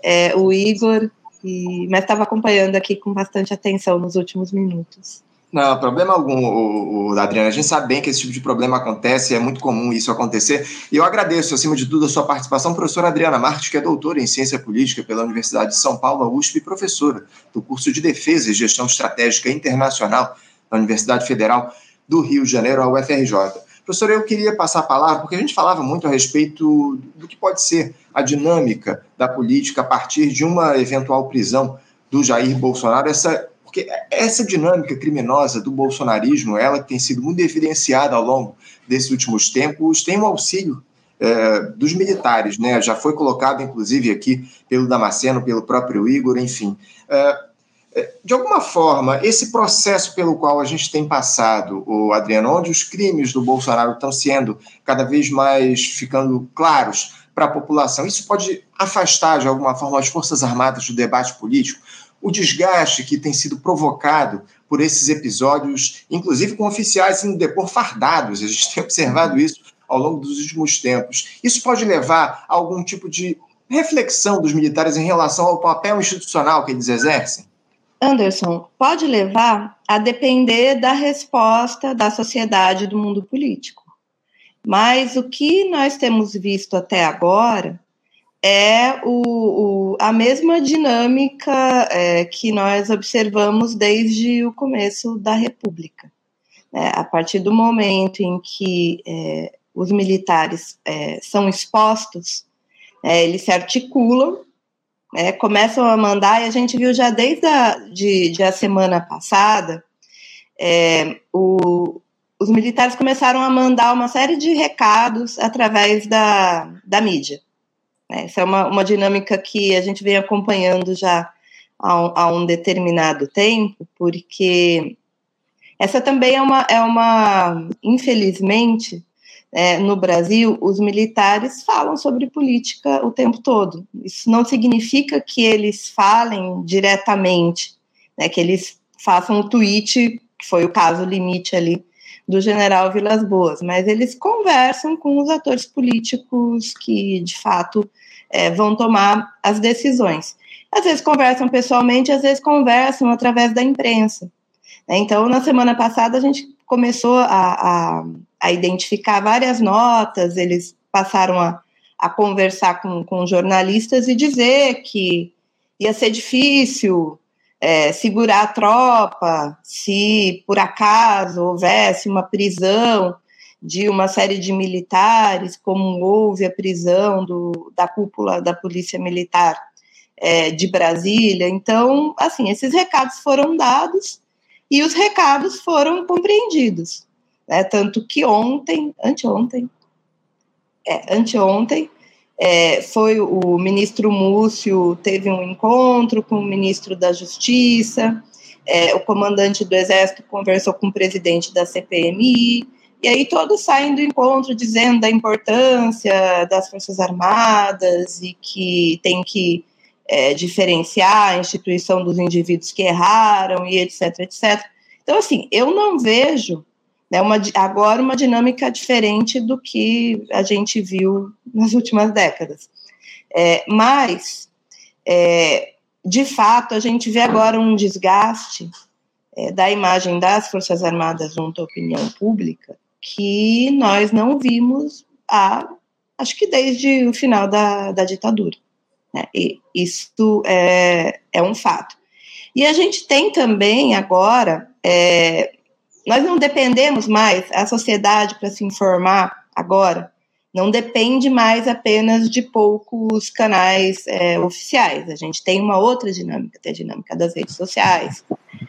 D: é, o Igor, e, mas estava acompanhando aqui com bastante atenção nos últimos minutos.
A: Não, problema algum, o, o, Adriana. A gente sabe bem que esse tipo de problema acontece, é muito comum isso acontecer. E eu agradeço, acima de tudo, a sua participação, professora Adriana Marques, que é doutora em Ciência Política pela Universidade de São Paulo, USP, e professora do curso de Defesa e Gestão Estratégica Internacional da Universidade Federal do Rio de Janeiro, a UFRJ. Professora, eu queria passar a palavra, porque a gente falava muito a respeito do que pode ser a dinâmica da política a partir de uma eventual prisão do Jair Bolsonaro, essa porque essa dinâmica criminosa do bolsonarismo, ela que tem sido muito evidenciada ao longo desses últimos tempos, tem um auxílio é, dos militares, né? Já foi colocado, inclusive, aqui pelo Damasceno, pelo próprio Igor, enfim. É, é, de alguma forma, esse processo pelo qual a gente tem passado, o Adriano, onde os crimes do Bolsonaro estão sendo cada vez mais ficando claros para a população, isso pode afastar de alguma forma as Forças Armadas do debate político? O desgaste que tem sido provocado por esses episódios, inclusive com oficiais indo depor fardados. A gente tem observado isso ao longo dos últimos tempos. Isso pode levar a algum tipo de reflexão dos militares em relação ao papel institucional que eles exercem?
D: Anderson, pode levar a depender da resposta da sociedade do mundo político. Mas o que nós temos visto até agora é o, o, a mesma dinâmica é, que nós observamos desde o começo da República. É, a partir do momento em que é, os militares é, são expostos, é, eles se articulam, né, começam a mandar, e a gente viu já desde a, de, de a semana passada, é, o, os militares começaram a mandar uma série de recados através da, da mídia. Né? Essa é uma, uma dinâmica que a gente vem acompanhando já há um, há um determinado tempo, porque essa também é uma, é uma infelizmente, é, no Brasil, os militares falam sobre política o tempo todo. Isso não significa que eles falem diretamente, né, que eles façam o tweet, que foi o caso limite ali do general Vilas Boas, mas eles conversam com os atores políticos que, de fato, é, vão tomar as decisões. Às vezes conversam pessoalmente, às vezes conversam através da imprensa. Né? Então, na semana passada, a gente começou a, a, a identificar várias notas, eles passaram a, a conversar com, com jornalistas e dizer que ia ser difícil é, segurar a tropa se por acaso houvesse uma prisão de uma série de militares, como houve a prisão do, da cúpula da Polícia Militar é, de Brasília. Então, assim, esses recados foram dados e os recados foram compreendidos. Né? Tanto que ontem, anteontem, é, anteontem, é, foi o ministro Múcio teve um encontro com o ministro da Justiça, é, o comandante do Exército conversou com o presidente da CPMI, e aí todos saem do encontro dizendo da importância das Forças Armadas e que tem que é, diferenciar a instituição dos indivíduos que erraram e etc, etc. Então, assim, eu não vejo né, uma, agora uma dinâmica diferente do que a gente viu nas últimas décadas. É, mas, é, de fato, a gente vê agora um desgaste é, da imagem das Forças Armadas junto à opinião pública que nós não vimos há, acho que desde o final da, da ditadura. Né? E isso é, é um fato. E a gente tem também agora é, nós não dependemos mais, a sociedade, para se informar agora, não depende mais apenas de poucos canais é, oficiais. A gente tem uma outra dinâmica, tem a dinâmica das redes sociais.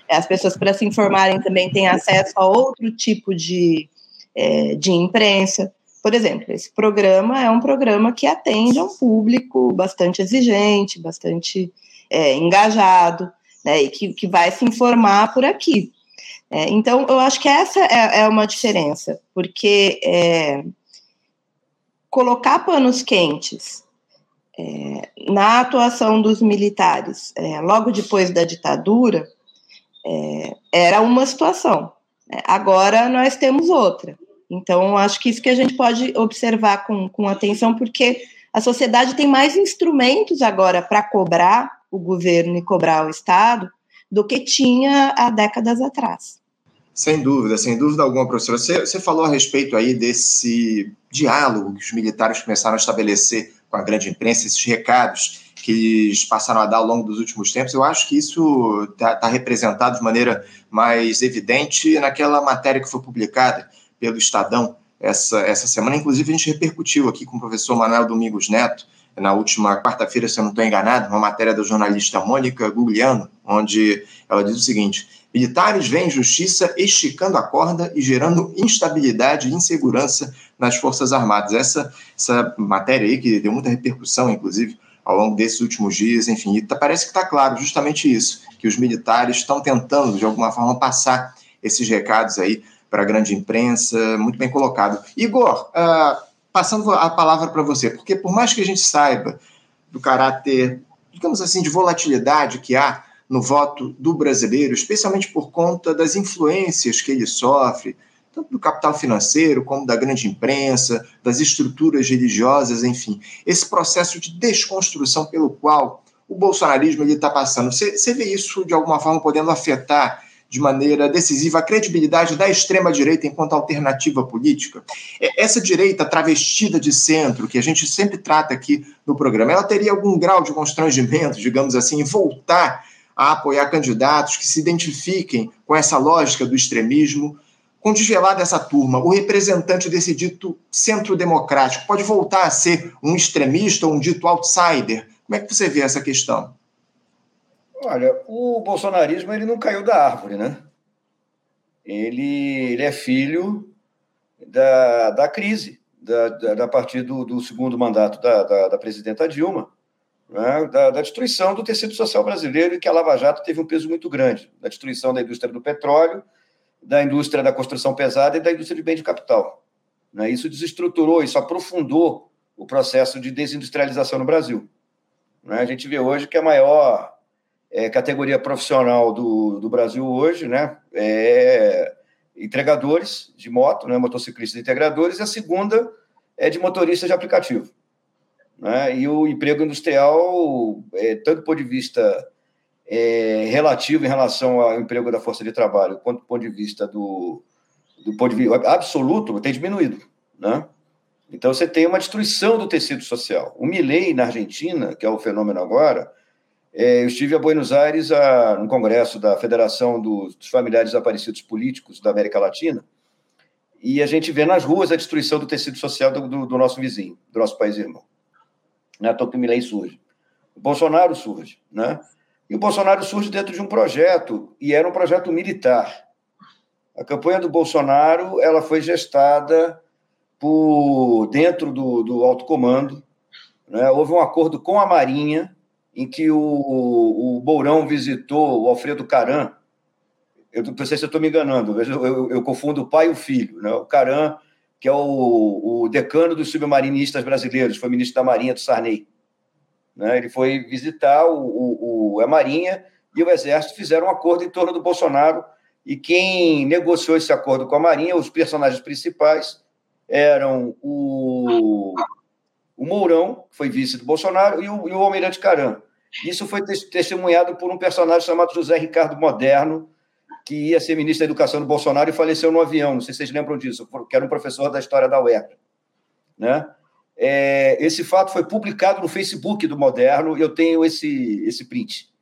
D: As pessoas, para se informarem, também têm acesso a outro tipo de, é, de imprensa. Por exemplo, esse programa é um programa que atende a um público bastante exigente, bastante é, engajado, né, e que, que vai se informar por aqui. É, então, eu acho que essa é, é uma diferença, porque é, colocar panos quentes é, na atuação dos militares é, logo depois da ditadura era uma situação. Né? Agora nós temos outra. Então, acho que isso que a gente pode observar com, com atenção, porque a sociedade tem mais instrumentos agora para cobrar o governo e cobrar o Estado do que tinha há décadas atrás.
A: Sem dúvida, sem dúvida alguma, professora. Você, você falou a respeito aí desse diálogo que os militares começaram a estabelecer com a grande imprensa, esses recados que eles passaram a dar ao longo dos últimos tempos. Eu acho que isso está tá representado de maneira mais evidente naquela matéria que foi publicada pelo Estadão essa, essa semana. Inclusive, a gente repercutiu aqui com o professor Manuel Domingos Neto na última quarta-feira, se eu não estou enganado, uma matéria da jornalista Mônica Gugliano, onde ela diz o seguinte: militares veem justiça esticando a corda e gerando instabilidade e insegurança nas Forças Armadas. Essa, essa matéria aí, que deu muita repercussão, inclusive, ao longo desses últimos dias, enfim, e tá, parece que está claro justamente isso, que os militares estão tentando, de alguma forma, passar esses recados aí para a grande imprensa, muito bem colocado. Igor, uh, passando a palavra para você, porque por mais que a gente saiba do caráter, digamos assim, de volatilidade que há no voto do brasileiro, especialmente por conta das influências que ele sofre, tanto do capital financeiro como da grande imprensa, das estruturas religiosas, enfim. Esse processo de desconstrução pelo qual o bolsonarismo está passando. Você, vê isso de alguma forma podendo afetar de maneira decisiva a credibilidade da extrema-direita enquanto alternativa política? É, essa direita travestida de centro, que a gente sempre trata aqui no programa, ela teria algum grau de constrangimento, digamos assim, em voltar a apoiar candidatos que se identifiquem com essa lógica do extremismo? Com desvelar dessa turma, o representante desse dito centro democrático pode voltar a ser um extremista ou um dito outsider? Como é que você vê essa questão?
C: Olha, o bolsonarismo ele não caiu da árvore, né? Ele, ele é filho da, da crise, da, da, da partir do, do, segundo mandato da, da, da presidenta Dilma, né? da, da, destruição do tecido social brasileiro, e que a Lava Jato teve um peso muito grande, da destruição da indústria do petróleo, da indústria da construção pesada e da indústria de bem de capital. Né? Isso desestruturou, isso aprofundou o processo de desindustrialização no Brasil. Né? A gente vê hoje que a maior é, categoria profissional do, do Brasil hoje, né, é entregadores de moto, né, motociclistas integradores, e a segunda é de motorista de aplicativo. Né, e o emprego industrial, é, tanto do ponto de vista é, relativo em relação ao emprego da força de trabalho, quanto do ponto de vista do, do ponto de vista absoluto, tem diminuído. Né? Então, você tem uma destruição do tecido social. O Milley, na Argentina, que é o fenômeno agora, eu estive a Buenos Aires, a, no congresso da Federação dos, Familiares Desaparecidos Políticos da América Latina, e a gente vê nas ruas a destruição do tecido social do, do, do nosso vizinho, do nosso país irmão. Né? Então, que surge. O Bolsonaro surge, né? E o Bolsonaro surge dentro de um projeto, e era um projeto militar. A campanha do Bolsonaro ela foi gestada por dentro do, do alto comando. Né? Houve um acordo com a Marinha em que o, o Mourão visitou o Alfredo Caran. Eu não sei se estou me enganando, eu, eu, eu, confundo o pai e o filho. Né? O Caran, que é o, o decano dos submarinistas brasileiros, foi ministro da Marinha do Sarney. Né? Ele foi visitar o, o, a Marinha e o Exército fizeram um acordo em torno do Bolsonaro. E quem negociou esse acordo com a Marinha, os personagens principais, eram o, o Mourão, que foi vice do Bolsonaro, e o, e o Almirante Caran. Isso foi testemunhado por um personagem chamado José Ricardo Moderno, que ia ser ministro da Educação do Bolsonaro e faleceu no avião. Não sei se vocês lembram disso, que era um professor da história da UERJ. Né? É, esse fato foi publicado no Facebook do Moderno e eu tenho esse, esse print.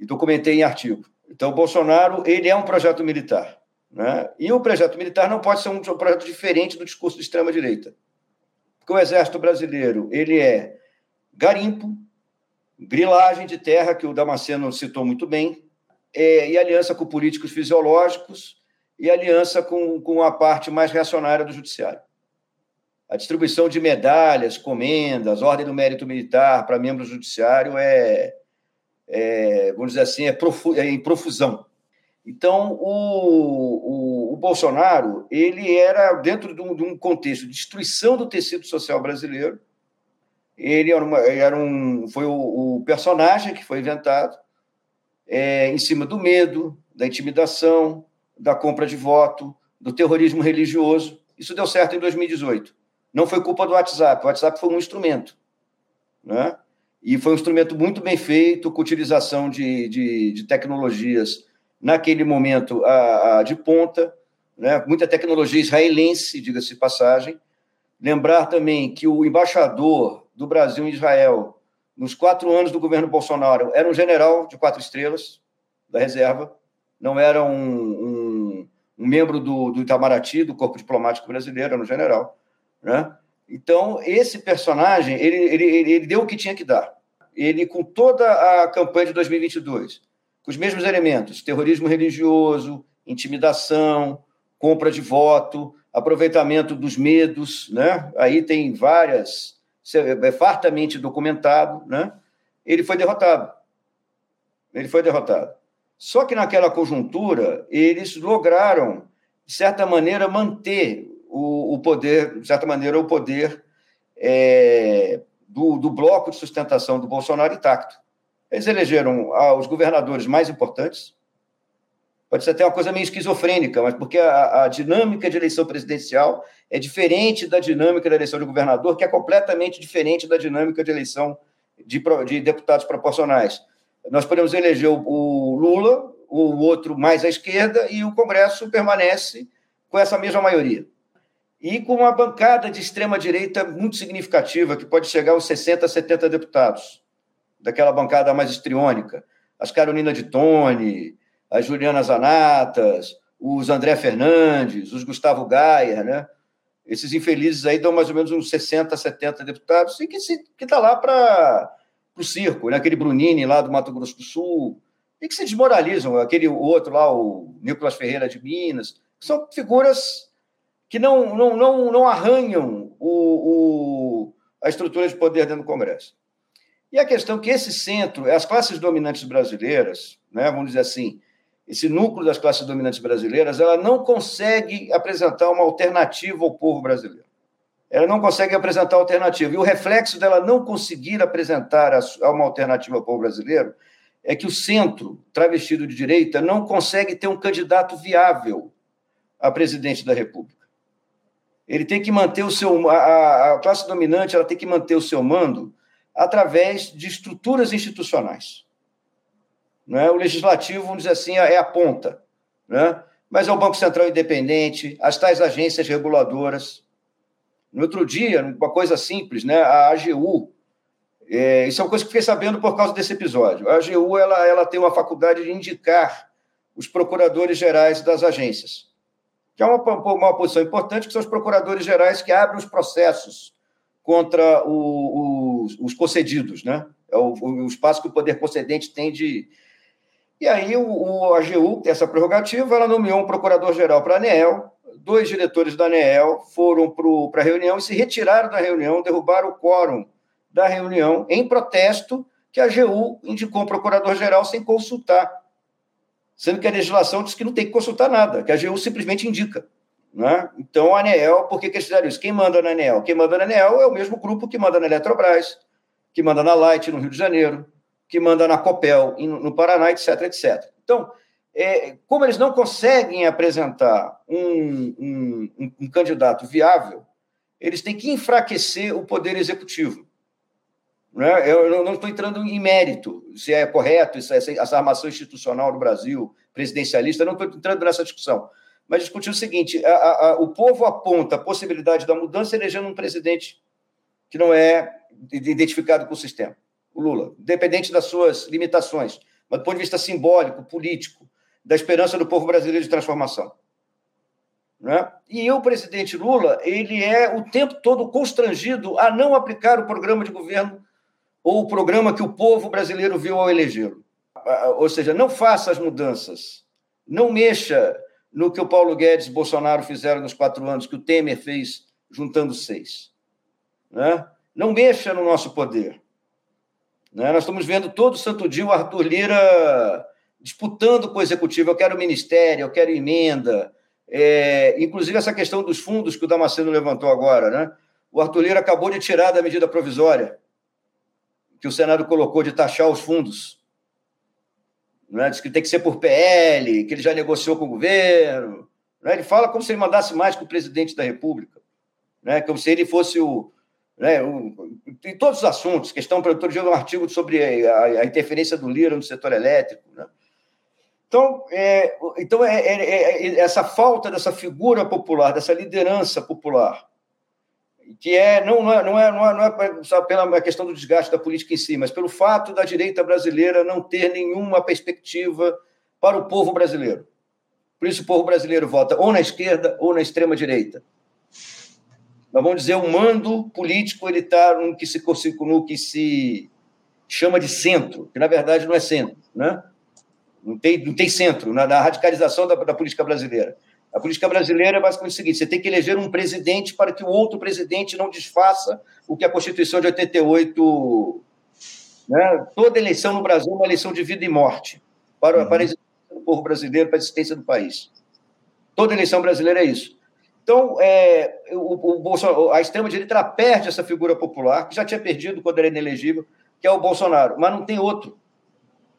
C: E documentei em artigo. Então, o Bolsonaro ele é um projeto militar. Né? E o projeto militar não pode ser um projeto diferente do discurso de extrema-direita. Porque o Exército Brasileiro ele é garimpo, grilagem de terra, que o Damasceno citou muito bem, é, e aliança com políticos fisiológicos e aliança com, com a parte mais reacionária do judiciário. A distribuição de medalhas, comendas, ordem do mérito militar para membros do judiciário é, é vamos dizer assim, é, profu é em profusão. Então, o, o, o, Bolsonaro ele era, dentro de um, de um, contexto de destruição do tecido social brasileiro, ele era, uma, era um, foi o, o, personagem que foi inventado é, em cima do medo, da intimidação, da compra de voto, do terrorismo religioso. Isso deu certo em 2018. Não foi culpa do WhatsApp, o WhatsApp foi um instrumento. Né? E foi um instrumento muito bem feito, com utilização de, de, de tecnologias naquele momento a, a de ponta, né? muita tecnologia israelense, diga-se passagem. Lembrar também que o embaixador do Brasil em Israel, nos quatro anos do governo Bolsonaro, era um general de quatro estrelas da reserva, não era um, um, um membro do, do Itamaraty, do Corpo Diplomático Brasileiro, era um general. Né? Então, esse personagem, ele, ele, ele deu o que tinha que dar. Ele, com toda a campanha de 2022, com os mesmos elementos: terrorismo religioso, intimidação, compra de voto, aproveitamento dos medos, né? Aí tem várias, é fartamente documentado, né? Ele foi derrotado. Ele foi derrotado. Só que naquela conjuntura, eles lograram, de certa maneira, manter o, o poder, de certa maneira, o poder é, do, do bloco de sustentação do Bolsonaro intacto. Eles elegeram os governadores mais importantes, Pode ser até uma coisa meio esquizofrênica, mas porque a, a, dinâmica de eleição presidencial é diferente da dinâmica da eleição de governador, que é completamente diferente da dinâmica de eleição de, de deputados proporcionais. Nós podemos eleger o, o Lula, o outro mais à esquerda, e o Congresso permanece com essa mesma maioria. E com uma bancada de extrema-direita muito significativa, que pode chegar aos 60, 70 deputados, daquela bancada mais estriônica. As Carolina de Tone, as Juliana Zanatas, os André Fernandes, os Gustavo Gaia, né? Esses infelizes aí dão mais ou menos uns 60, 70 deputados, e que está lá para o circo, né? aquele Brunini lá do Mato Grosso do Sul, e que se desmoralizam, aquele outro lá, o Nicolas Ferreira de Minas, são figuras que não, não, não, não arranham o, o, a estrutura de poder dentro do Congresso. E a questão é que esse centro, as classes dominantes brasileiras, né, vamos dizer assim, esse núcleo das classes dominantes brasileiras, ela não consegue apresentar uma alternativa ao povo brasileiro. Ela não consegue apresentar alternativa. E o reflexo dela não conseguir apresentar uma alternativa ao povo brasileiro é que o centro, travestido de direita, não consegue ter um candidato viável a presidente da República. Ele tem que manter o seu. A, a classe dominante ela tem que manter o seu mando através de estruturas institucionais. Né? O legislativo, vamos dizer assim, é a ponta. Né? Mas é o Banco Central independente, as tais agências reguladoras. No outro dia, uma coisa simples, né? a AGU, é, isso é uma coisa que fiquei sabendo por causa desse episódio. A AGU ela, ela tem uma faculdade de indicar os procuradores gerais das agências, que é uma, uma posição importante, que são os procuradores gerais que abrem os processos contra o, os, os concedidos, né? É o, o, espaço que o poder concedente tem de, e aí o, o AGU tem essa prerrogativa, ela nomeou um procurador-geral para a ANEEL, dois diretores da ANEEL foram para a reunião e se retiraram da reunião, derrubaram o quórum da reunião em protesto que a AGU indicou um procurador-geral sem consultar, sendo que a legislação diz que não tem que consultar nada, que a AGU simplesmente indica. Né? Então, a ANEEL, por que, que eles fizeram isso? Quem manda na ANEEL? Quem manda na ANEEL é o mesmo grupo que manda na Eletrobras, que manda na Light, no Rio de Janeiro, que manda na Copel no Paraná, etc, etc. Então, é, como eles não conseguem apresentar um, um, um, candidato viável, eles têm que enfraquecer o poder executivo. Né? Eu não estou entrando em mérito se é correto essa, essa armação institucional no Brasil, presidencialista, não estou entrando nessa discussão. Mas discutir o seguinte: a, a, a, o povo aponta a possibilidade da mudança elegendo um presidente que não é identificado com o sistema o Lula, independente das suas limitações, mas do ponto de vista simbólico, político, da esperança do povo brasileiro de transformação. Né? E o presidente Lula, ele é o tempo todo constrangido a não aplicar o programa de governo ou o programa que o povo brasileiro viu ao elegê-lo. Ou seja, não faça as mudanças, não mexa no que o Paulo Guedes e Bolsonaro fizeram nos quatro anos, que o Temer fez juntando seis. Né? Não mexa no nosso poder. Né? Nós estamos vendo todo santo dia o Arthur Lira disputando com o executivo. Eu quero ministério, eu quero emenda. É, inclusive essa questão dos fundos que o Damasceno levantou agora. Né? O Arthur Lira acabou de tirar da medida provisória que o Senado colocou de taxar os fundos. Né? Diz que tem que ser por PL, que ele já negociou com o governo. Né? Ele fala como se ele mandasse mais que o presidente da República. Né? Como se ele fosse o, né, em todos os assuntos, questão para outro dia um artigo sobre a, a, interferência do Lira no setor elétrico. Né? Então, é, então é, é, é, essa falta dessa figura popular, dessa liderança popular, que é não, não é não é, não é, não é só pela questão do desgaste da política em si, mas pelo fato da direita brasileira não ter nenhuma perspectiva para o povo brasileiro. Por isso o povo brasileiro vota ou na esquerda ou na extrema direita vamos dizer, o mando político ele está no que se no que se chama de centro, que na verdade não é centro, né? Não tem, não tem centro na, na radicalização da, da, política brasileira. A política brasileira é basicamente o seguinte: você tem que eleger um presidente para que o outro presidente não desfaça o que a Constituição de 88. Né? Toda eleição no Brasil é uma eleição de vida e morte para, uhum. para a existência do povo brasileiro, para a existência do país. Toda eleição brasileira é isso. Então, é, o, o Bolsonaro, a extrema-direita perde essa figura popular, que já tinha perdido quando era inelegível, que é o Bolsonaro, mas não tem outro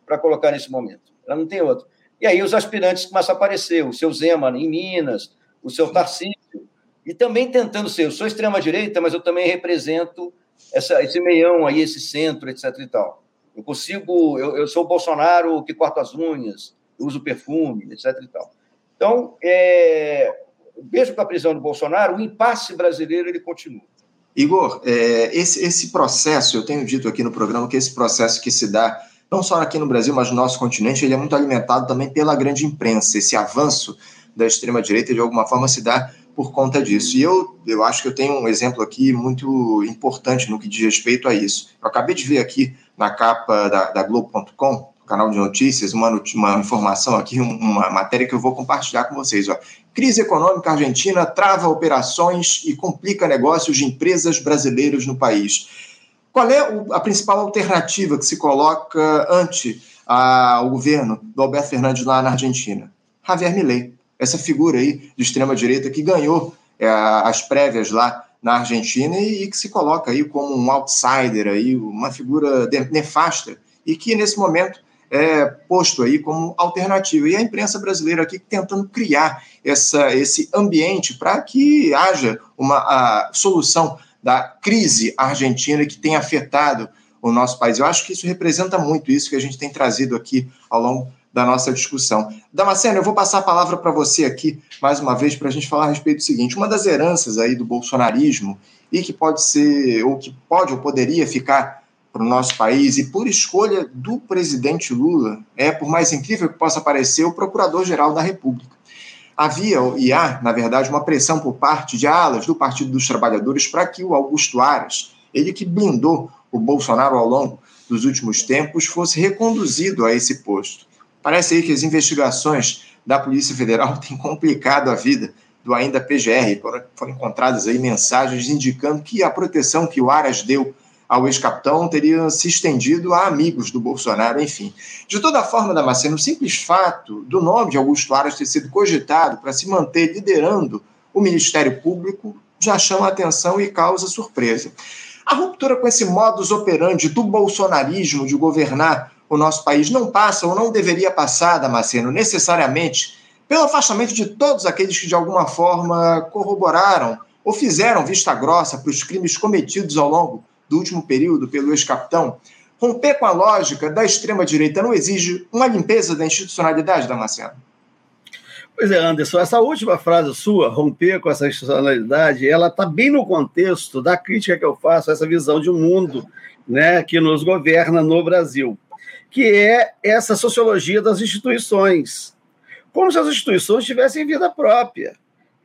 C: para colocar nesse momento. Ela não tem outro. E aí os aspirantes começam a aparecer, o seu Zema em Minas, o seu Tarcísio, e também tentando ser, eu sou extrema-direita, mas eu também represento essa, esse meião aí, esse centro, etc e tal. Eu consigo, eu, eu sou o Bolsonaro que corta as unhas, eu uso perfume, etc e tal. Então, é, mesmo com a prisão do Bolsonaro, o impasse brasileiro ele continua.
A: Igor, é, esse, esse processo, eu tenho dito aqui no programa que esse processo que se dá, não só aqui no Brasil, mas no nosso continente, ele é muito alimentado também pela grande imprensa. Esse avanço da extrema-direita, de alguma forma, se dá por conta disso. E eu, eu acho que eu tenho um exemplo aqui muito importante no que diz respeito a isso. Eu acabei de ver aqui na capa da, da Globo.com, canal de notícias, uma, uma informação aqui, uma matéria que eu vou compartilhar com vocês. Ó. Crise econômica argentina trava operações e complica negócios de empresas brasileiras no país. Qual é a principal alternativa que se coloca ante o governo do Alberto Fernandes lá na Argentina? Javier Milei, essa figura aí de extrema-direita que ganhou é, as prévias lá na Argentina e, e, que se coloca aí como um outsider, aí, uma figura nefasta e que nesse momento é, posto aí como alternativa. E a imprensa brasileira aqui tentando criar essa, esse ambiente para que haja uma solução da crise argentina que tem afetado o nosso país. Eu acho que isso representa muito isso que a gente tem trazido aqui ao longo da nossa discussão. Damasceno, eu vou passar a palavra para você aqui mais uma vez para a gente falar a respeito do seguinte: uma das heranças aí do bolsonarismo e que pode ser, ou que pode ou poderia ficar para o nosso país e por escolha do presidente Lula, é, por mais incrível que possa parecer, o Procurador-Geral da República. Havia e há, na verdade, uma pressão por parte de alas do Partido dos Trabalhadores para que o Augusto Aras, ele que blindou o Bolsonaro ao longo dos últimos tempos, fosse reconduzido a esse posto. Parece aí que as investigações da Polícia Federal têm complicado a vida do ainda PGR. Foram encontradas aí mensagens indicando que a proteção que o Aras deu ao ex-capitão teria se estendido a amigos do Bolsonaro, enfim. De toda forma, Damasceno, o simples fato do nome de Augusto Aras ter sido cogitado para se manter liderando o Ministério Público já chama atenção e causa surpresa. A ruptura com esse modus operandi do bolsonarismo de governar o nosso país não passa ou não deveria passar, Damasceno, necessariamente pelo afastamento de todos aqueles que de alguma forma corroboraram ou fizeram vista grossa para os crimes cometidos ao longo do último período pelo ex-capitão, romper com a lógica da extrema-direita não exige uma limpeza da institucionalidade, Damasceno?
B: Pois é, Anderson, essa última frase sua, romper com essa institucionalidade, ela está bem no contexto da crítica que eu faço a essa visão de um mundo né, que nos governa no Brasil, que é essa sociologia das instituições. Como se as instituições tivessem vida própria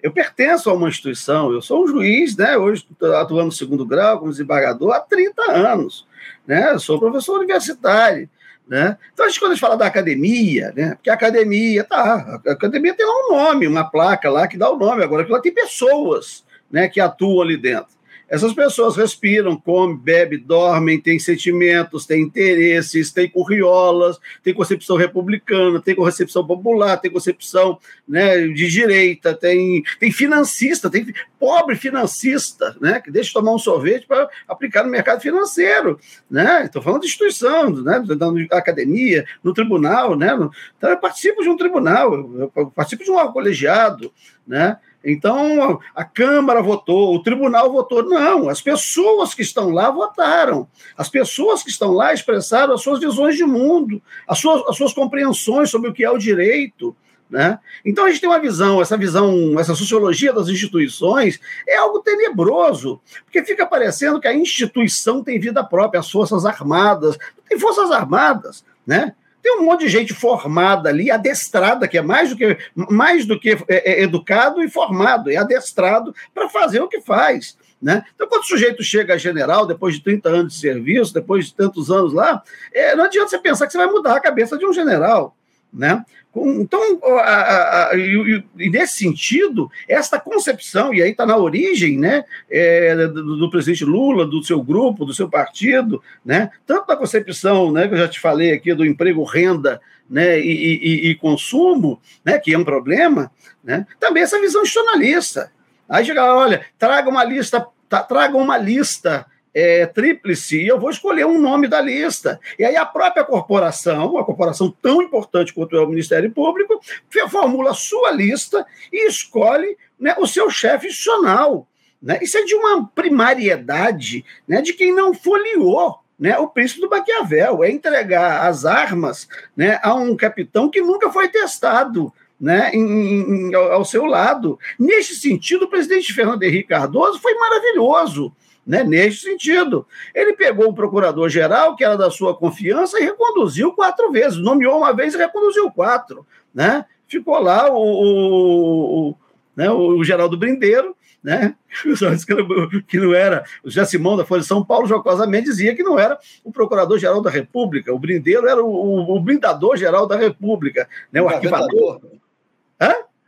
B: eu pertenço a uma instituição, eu sou um juiz, né? Hoje atuando no segundo grau como desembargador há 30 anos, né? Eu sou professor universitário, né? Então, a gente, quando a gente fala da academia, né? Porque a academia, tá, a academia tem lá um nome, uma placa lá que dá o nome, agora que lá tem pessoas, né? Que atuam ali dentro. Essas pessoas respiram, comem, bebem, dormem, têm sentimentos, têm interesses, têm curriolas, têm concepção republicana, têm concepção popular, têm concepção né, de direita, tem, financista, tem pobre financista, né, que deixa de tomar um sorvete para aplicar no mercado financeiro. Né? Estou falando de instituição, né, na academia, no tribunal. Né? Então, eu participo de um tribunal, eu participo de um colegiado. Né? Então, a Câmara votou, o tribunal votou. Não, as pessoas que estão lá votaram. As pessoas que estão lá expressaram as suas visões de mundo, as suas, as suas compreensões sobre o que é o direito. Né? Então, a gente tem uma visão, essa visão, essa sociologia das instituições é algo tenebroso, porque fica parecendo que a instituição tem vida própria, as Forças Armadas. Tem Forças Armadas, né? Tem um monte de gente formada ali, adestrada, que é mais do que, mais do que é, é educado e formado, é adestrado para fazer o que faz. Né? Então, quando o sujeito chega a general, depois de 30 anos de serviço, depois de tantos anos lá, é, não adianta você pensar que você vai mudar a cabeça de um general. Né? Então, a, a, e, e, nesse sentido, esta concepção, e aí está na origem né, é, do, do, presidente Lula, do seu grupo, do seu partido, né, tanto da concepção né, que eu já te falei aqui do emprego, renda né, e, e, e consumo, né, que é um problema, né, também essa visão institucionalista. Aí chega, olha, traga uma lista, traga uma lista é, tríplice e eu vou escolher um nome da lista. E aí a própria corporação, uma corporação tão importante quanto é o Ministério Público, formula a sua lista e escolhe né, o seu chefe institucional. Né? Isso é de uma primariedade né, de quem não folheou né, o príncipe do Maquiavel, é entregar as armas né, a um capitão que nunca foi testado né, em, em, ao seu lado. Neste sentido, o presidente Fernando Henrique Cardoso foi maravilhoso. Né, neste sentido. Ele pegou o procurador-geral, que era da sua confiança, e reconduziu quatro vezes. Nomeou uma vez e reconduziu quatro. Né? Ficou lá o, o, o, né, o Geraldo Brindeiro, né? que não era, o José Simão da Folha de São Paulo jocosamente dizia que não era o Procurador-Geral da República, o Brindeiro era o, o Blindador-Geral da República, né? o arquivador.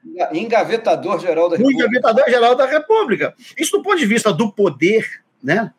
C: Hã? Engavetador-Geral da República.
B: O Engavetador-Geral da República. Isso do ponto de vista do poder, né?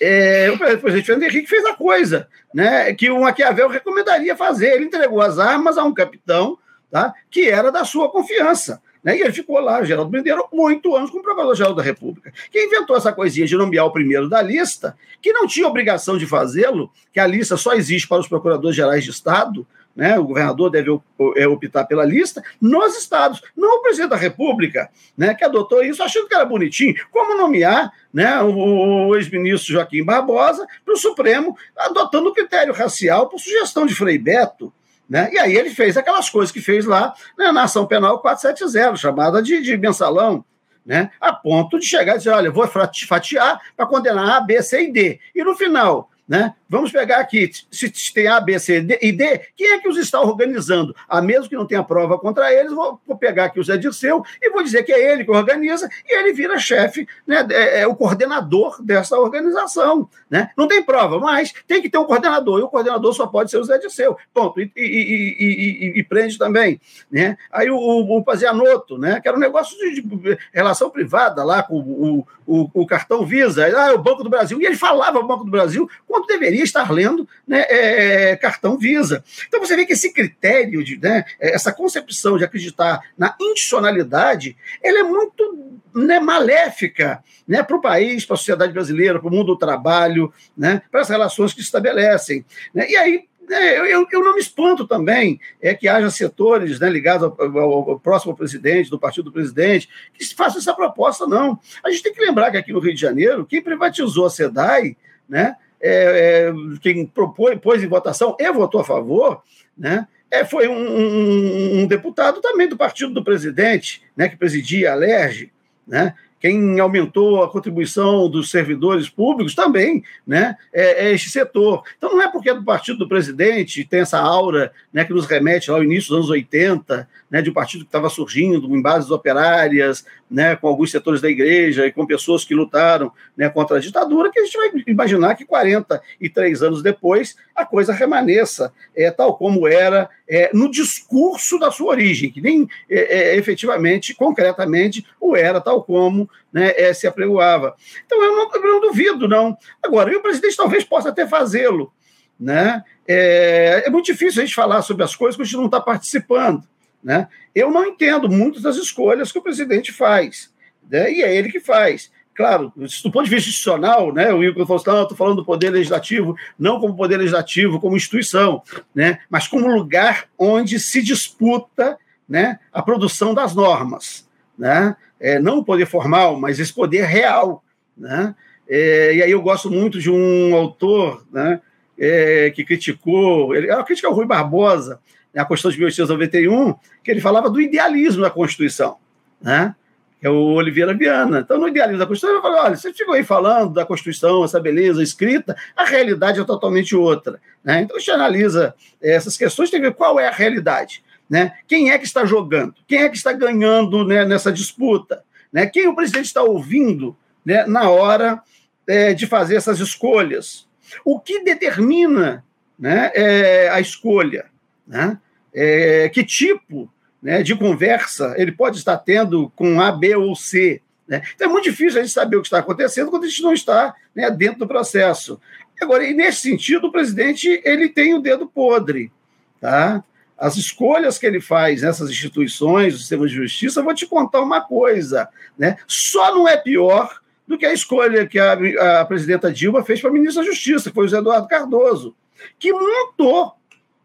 B: É, o presidente Fernando Henrique fez a coisa né, que o Maquiavel recomendaria fazer. Ele entregou as armas a um capitão tá, que era da sua confiança. Né? E ele ficou lá, Geraldo Brindeiro, oito anos como Procurador-Geral da República. Quem inventou essa coisinha de nomear o primeiro da lista, que não tinha obrigação de fazê-lo, que a lista só existe para os procuradores gerais de Estado, né? o governador deve é, optar pela lista, nos estados, não o presidente da República, né? que adotou isso achando que era bonitinho. Como nomear né? o, ex-ministro Joaquim Barbosa para o Supremo, adotando o critério racial por sugestão de Frei Beto. Né? E aí ele fez aquelas coisas que fez lá né, na ação penal 470, chamada de, de mensalão, né? a ponto de chegar e dizer: olha, vou fatiar para condenar A, B, C e D. E no final, né? Vamos pegar aqui, se tem A, B, C D, e D, quem é que os está organizando? A mesmo que não tenha prova contra eles, vou, vou pegar aqui o Zé Dirceu e vou dizer que é ele que organiza, e ele vira chefe, né, é, é, o coordenador dessa organização. Né? Não tem prova, mas tem que ter um coordenador, e o coordenador só pode ser o Zé Dirceu. Ponto. E, e, e, e prende também. Né? Aí o, o, o Pazianotto, né, que era um negócio de, de relação privada lá com o, o, o, cartão Visa, ah, o Banco do Brasil, e ele falava Banco do Brasil quando deveria estar lendo né, é, cartão Visa. Então você vê que esse critério, de, né, essa concepção de acreditar na institucionalidade, ela é muito né, maléfica né, para o país, para a sociedade brasileira, para o mundo do trabalho, né, para as relações que se estabelecem. Né? E aí é, eu, eu, não me espanto também é que haja setores né, ligados ao, ao, ao, próximo presidente, do partido do presidente, que façam essa proposta, não. A gente tem que lembrar que aqui no Rio de Janeiro, quem privatizou a SEDAI, né, é, é, quem propôs, pôs em votação e votou a favor, né, é, foi um, um, um, deputado também do partido do presidente, né, que presidia a LERJ, né, quem aumentou a contribuição dos servidores públicos também, né, é, é este setor. Então não é porque é do partido do presidente, tem essa aura né, que nos remete ao início dos anos 80, né, de um partido que estava surgindo em bases operárias, né, com alguns setores da igreja e com pessoas que lutaram né, contra a ditadura, que a gente vai imaginar que 43 anos depois a coisa remaneça é, tal como era é, no discurso da sua origem, que nem é, é efetivamente, concretamente, o era tal como né, é, se apregoava. Então eu não, eu não duvido, não. Agora, o presidente talvez possa até fazê-lo. Né? É, é muito difícil a gente falar sobre as coisas que a gente não está participando. Né? Eu não entendo muitas das escolhas que o presidente faz, né? e é ele que faz. Claro, do ponto de vista institucional, né, o Igor falou assim, estou falando do poder legislativo, não como poder legislativo, como instituição, né, mas como lugar onde se disputa né, a produção das normas. Né? É, não o poder formal, mas esse poder real. Né? É, e aí eu gosto muito de um autor né, é, que criticou, ele, a crítica ao Rui Barbosa, a Constituição de 1891, que ele falava do idealismo da Constituição, né? que é o Oliveira Viana. Então, no idealismo da Constituição, ele falou: olha, você ficou aí falando da Constituição, essa beleza escrita, a realidade é totalmente outra. Né? Então, a gente analisa essas questões, tem que ver qual é a realidade. Né? Quem é que está jogando? Quem é que está ganhando né, nessa disputa? Né? Quem o presidente está ouvindo né, na hora é, de fazer essas escolhas? O que determina né, é, a escolha? Né? É, que tipo né, de conversa ele pode estar tendo com A, B ou C? Né? Então é muito difícil a gente saber o que está acontecendo quando a gente não está né, dentro do processo. Agora, e nesse sentido, o presidente ele tem o dedo podre. Tá? As escolhas que ele faz nessas instituições, o sistema de justiça, vou te contar uma coisa: né? só não é pior do que a escolha que a, a presidenta Dilma fez para ministro da Justiça, que foi o José Eduardo Cardoso, que montou,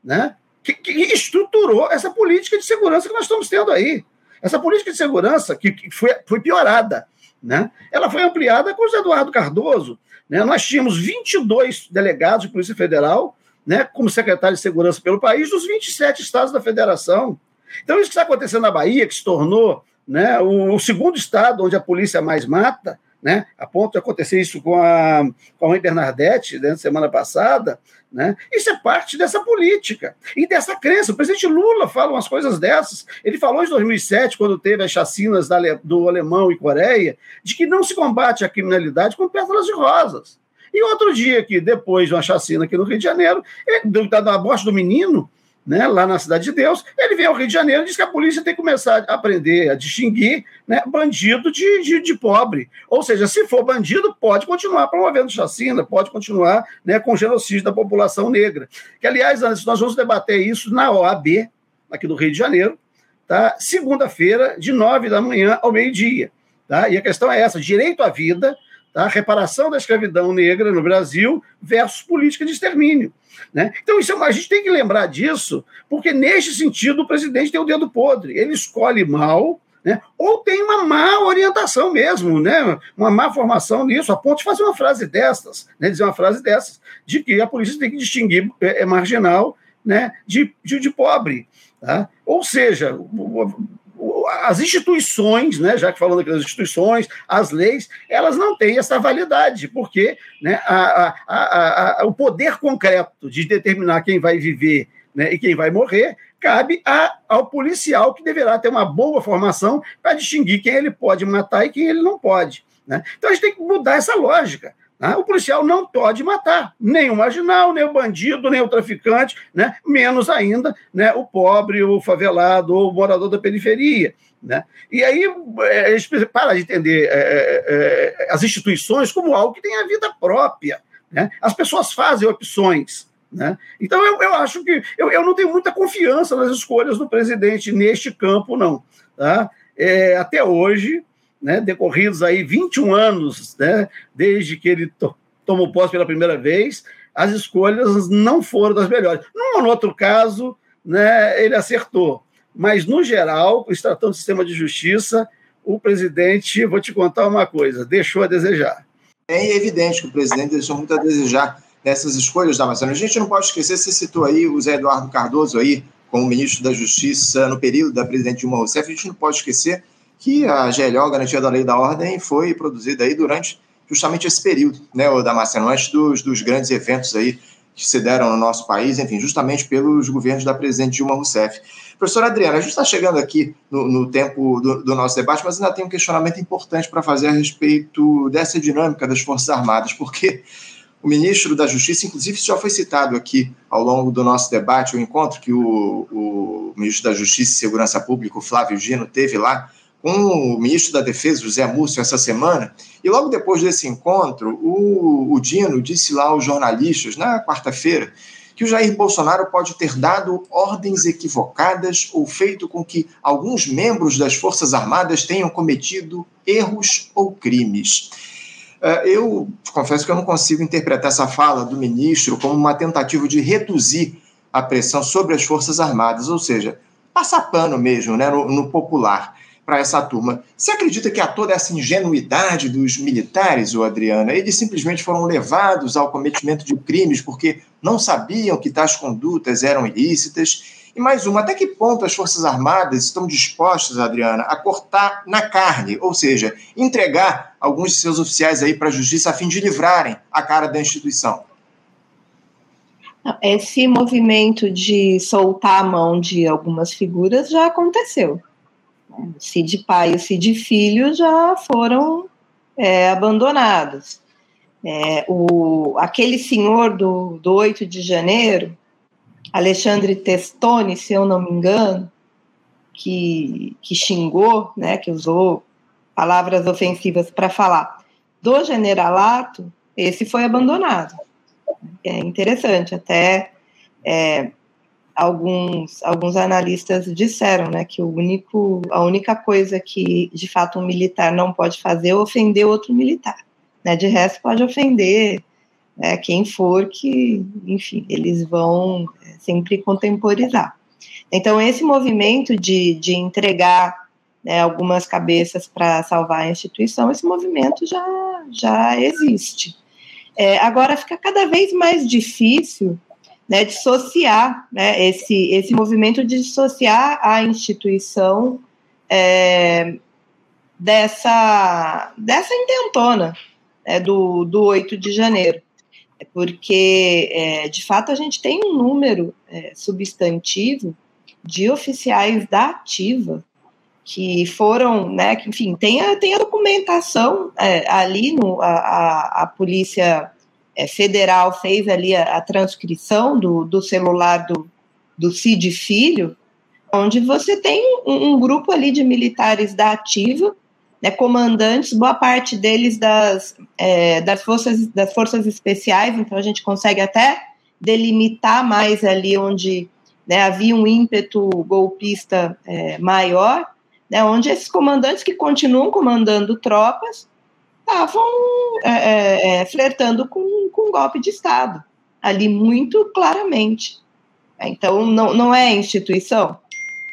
B: né, que, que estruturou essa política de segurança que nós estamos tendo aí. Essa política de segurança, que, que foi, foi piorada, né, ela foi ampliada com o José Eduardo Cardoso. Né, nós tínhamos 22 delegados de Polícia Federal né, como secretário de segurança pelo país dos 27 estados da federação. Então, isso que está acontecendo na Bahia, que se tornou né, o, o segundo estado onde a polícia mais mata, né, a ponto de acontecer isso com a, com a Mãe Bernadette, né, semana passada, né, isso é parte dessa política e dessa crença. O presidente Lula fala umas coisas dessas. Ele falou em 2007, quando teve as chacinas da, do Alemão e Coreia, de que não se combate a criminalidade com pétalas de rosas. E outro dia, que depois de uma chacina aqui no Rio de Janeiro, ele, da morte do menino, né, lá na Cidade de Deus, ele vem ao Rio de Janeiro e diz que a polícia tem que começar a aprender a distinguir né, bandido de, de, de, pobre. Ou seja, se for bandido, pode continuar promovendo chacina, pode continuar né, com genocídio da população negra. Que, aliás, antes, nós vamos debater isso na OAB, aqui do Rio de Janeiro, tá? segunda-feira, de nove da manhã ao meio-dia. Tá? E a questão é essa: direito à vida, tá? reparação da escravidão negra no Brasil versus política de extermínio. Né? Então, isso é, a gente tem que lembrar disso, porque neste sentido o presidente tem o dedo podre. Ele escolhe mal, né? ou tem uma má orientação mesmo, né? uma má formação nisso, a ponto de fazer uma frase dessas, né? dizer uma frase dessas, de que a polícia tem que distinguir é, é marginal né? de, de, de pobre. Tá? Ou seja, as instituições, né, já que falando aqui das instituições, as leis, elas não têm essa validade, porque né, a, a, a, o poder concreto de determinar quem vai viver né, e quem vai morrer cabe ao policial que deverá ter uma boa formação para distinguir quem ele pode matar e quem ele não pode. Né? Então a gente tem que mudar essa lógica. Né? O policial não pode matar nem o marginal, nem o bandido, nem o traficante, né? menos ainda né, o pobre, o favelado ou o morador da periferia. Né? E aí é, a gente para de entender é, é, é, as instituições como algo que tem a vida própria. Né? As pessoas fazem opções. Né? Então eu, eu acho que eu, eu não tenho muita confiança nas escolhas do presidente neste campo, não. Tá? É, até hoje, né, decorridos aí 21 anos, né, desde que ele to tomou posse pela primeira vez, as escolhas não foram das melhores. Num ou outro caso, né, ele acertou, mas no geral, se tratando do sistema de justiça, o presidente, vou te contar uma coisa, deixou a desejar.
A: É evidente que o presidente deixou muito a desejar nessas escolhas da Amazônia. A gente não pode esquecer, você citou aí o Zé Eduardo Cardoso aí, como ministro da Justiça no período da presidente Dilma Rousseff, a gente não pode esquecer que a GLO, Garantia da Lei da Ordem, foi produzida aí durante justamente esse período, né, o Damasceno, antes dos, dos grandes eventos aí que se deram no nosso país, enfim, justamente pelos governos da presidente Dilma Rousseff. Professora Adriana, a gente está chegando aqui no, no tempo do, do, nosso debate, mas ainda tem um questionamento importante para fazer a respeito dessa dinâmica das Forças Armadas, porque o ministro da Justiça, inclusive, já foi citado aqui ao longo do nosso debate, o encontro que o, o ministro da Justiça e Segurança Pública, o Flávio Gino, teve lá com o ministro da Defesa, José Múcio, essa semana, e logo depois desse encontro, o, o Dino disse lá aos jornalistas, na quarta-feira, que o Jair Bolsonaro pode ter dado ordens equivocadas ou feito com que alguns membros das Forças Armadas tenham cometido erros ou crimes. É, eu confesso que eu não consigo interpretar essa fala do ministro como uma tentativa de reduzir a pressão sobre as Forças Armadas, ou seja, passar pano mesmo, né, no, no popular para essa turma. Você acredita que há toda essa ingenuidade dos militares, ô Adriana? Eles simplesmente foram levados ao cometimento de crimes porque não sabiam que tais condutas eram ilícitas? E mais uma, até que ponto as Forças Armadas estão dispostas, Adriana, a cortar na carne, ou seja, entregar alguns de seus oficiais aí para a justiça a fim de livrarem a cara da instituição?
D: Esse movimento de soltar a mão de algumas figuras já aconteceu. O Cid pai e o Cid filho já foram é, abandonados. É, o, aquele senhor do, do 8 de janeiro, Alexandre Testoni, se eu não me engano, que, que xingou, né, que usou palavras ofensivas para falar do generalato, esse foi abandonado. É interessante, até é, alguns, alguns analistas disseram né, que o único, a única coisa que de fato um militar não pode fazer é ofender outro militar. Né? De resto, pode ofender né, quem for que, enfim, eles vão é, sempre contemporizar. Então, esse movimento de, de entregar né, algumas cabeças para salvar a instituição, esse movimento já, já existe. É, agora, fica cada vez mais difícil né, dissociar né, esse, esse movimento de dissociar a instituição é, dessa, dessa intentona né, do, do 8 de janeiro. É porque, é, de fato, a gente tem um número é, substantivo de oficiais da ativa que foram, né, que, enfim, tem a, tem a documentação é, ali, no, a, a, a polícia federal fez ali a, a transcrição do, do, celular do, do Cid Filho, onde você tem um, um grupo ali de militares da ativa, né, comandantes, boa parte deles das, é, das, forças, das forças especiais, então a gente consegue até delimitar mais ali onde né, havia um ímpeto golpista é, maior, né, onde esses comandantes que continuam comandando tropas estavam é, é, é, flertando com, com um golpe de Estado, ali muito claramente. Então, não, não é instituição.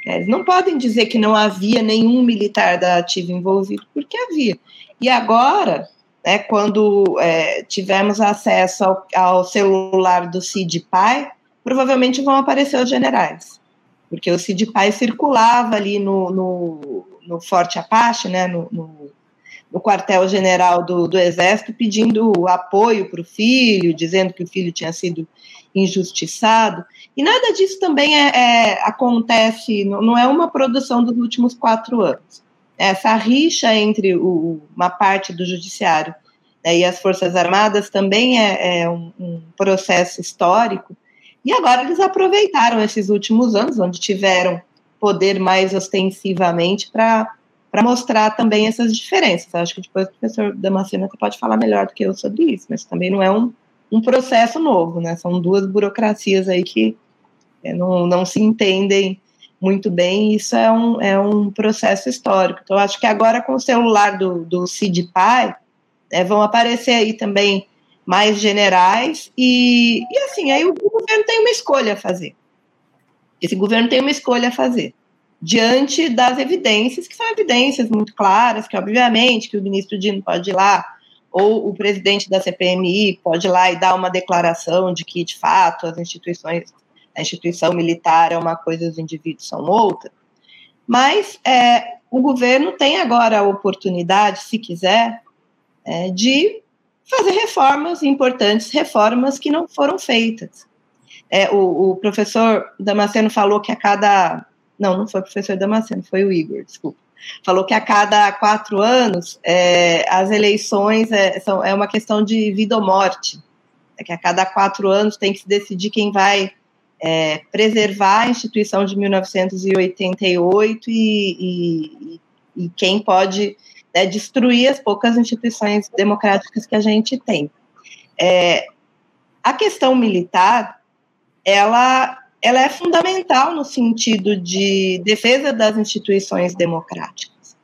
D: Eles não podem dizer que não havia nenhum militar da ativa envolvido, porque havia. E agora, né, quando é, tivermos acesso ao, ao, celular do Cid Pai, provavelmente vão aparecer os generais. Porque o Cid Pai circulava ali no, no, no Forte Apache, né, no, no no quartel-general do, do Exército pedindo apoio para o filho, dizendo que o filho tinha sido injustiçado. E nada disso também é, é, acontece, não, não, é uma produção dos últimos quatro anos. Essa rixa entre o, uma parte do judiciário né, e as Forças Armadas também é, é um, um, processo histórico. E agora eles aproveitaram esses últimos anos, onde tiveram poder mais ostensivamente, para para mostrar também essas diferenças. Acho que depois o professor Damasceno pode falar melhor do que eu sobre isso, mas também não é um, um processo novo, né? São duas burocracias aí que é, não, não se entendem muito bem, isso é um, é um processo histórico. Então, acho que agora com o celular do, do Cid Pai, é, vão aparecer aí também mais generais, e, e assim, aí o governo tem uma escolha a fazer. Esse governo tem uma escolha a fazer diante das evidências, que são evidências muito claras, que obviamente que o ministro Dino pode ir lá, ou o presidente da CPMI pode ir lá e dar uma declaração de que, de fato, as instituições, a instituição militar é uma coisa, os indivíduos são outra. Mas é, o governo tem agora a oportunidade, se quiser, é, de fazer reformas importantes, reformas que não foram feitas. É, o, o professor Damasceno falou que a cada não, não foi o professor Damasceno, foi o Igor, desculpa. Falou que a cada quatro anos é, as eleições é, são, é uma questão de vida ou morte. É que a cada quatro anos tem que se decidir quem vai é, preservar a instituição de 1988 e, e, e quem pode né, destruir as poucas instituições democráticas que a gente tem. É, a questão militar, ela ela é fundamental no sentido de defesa das instituições democráticas,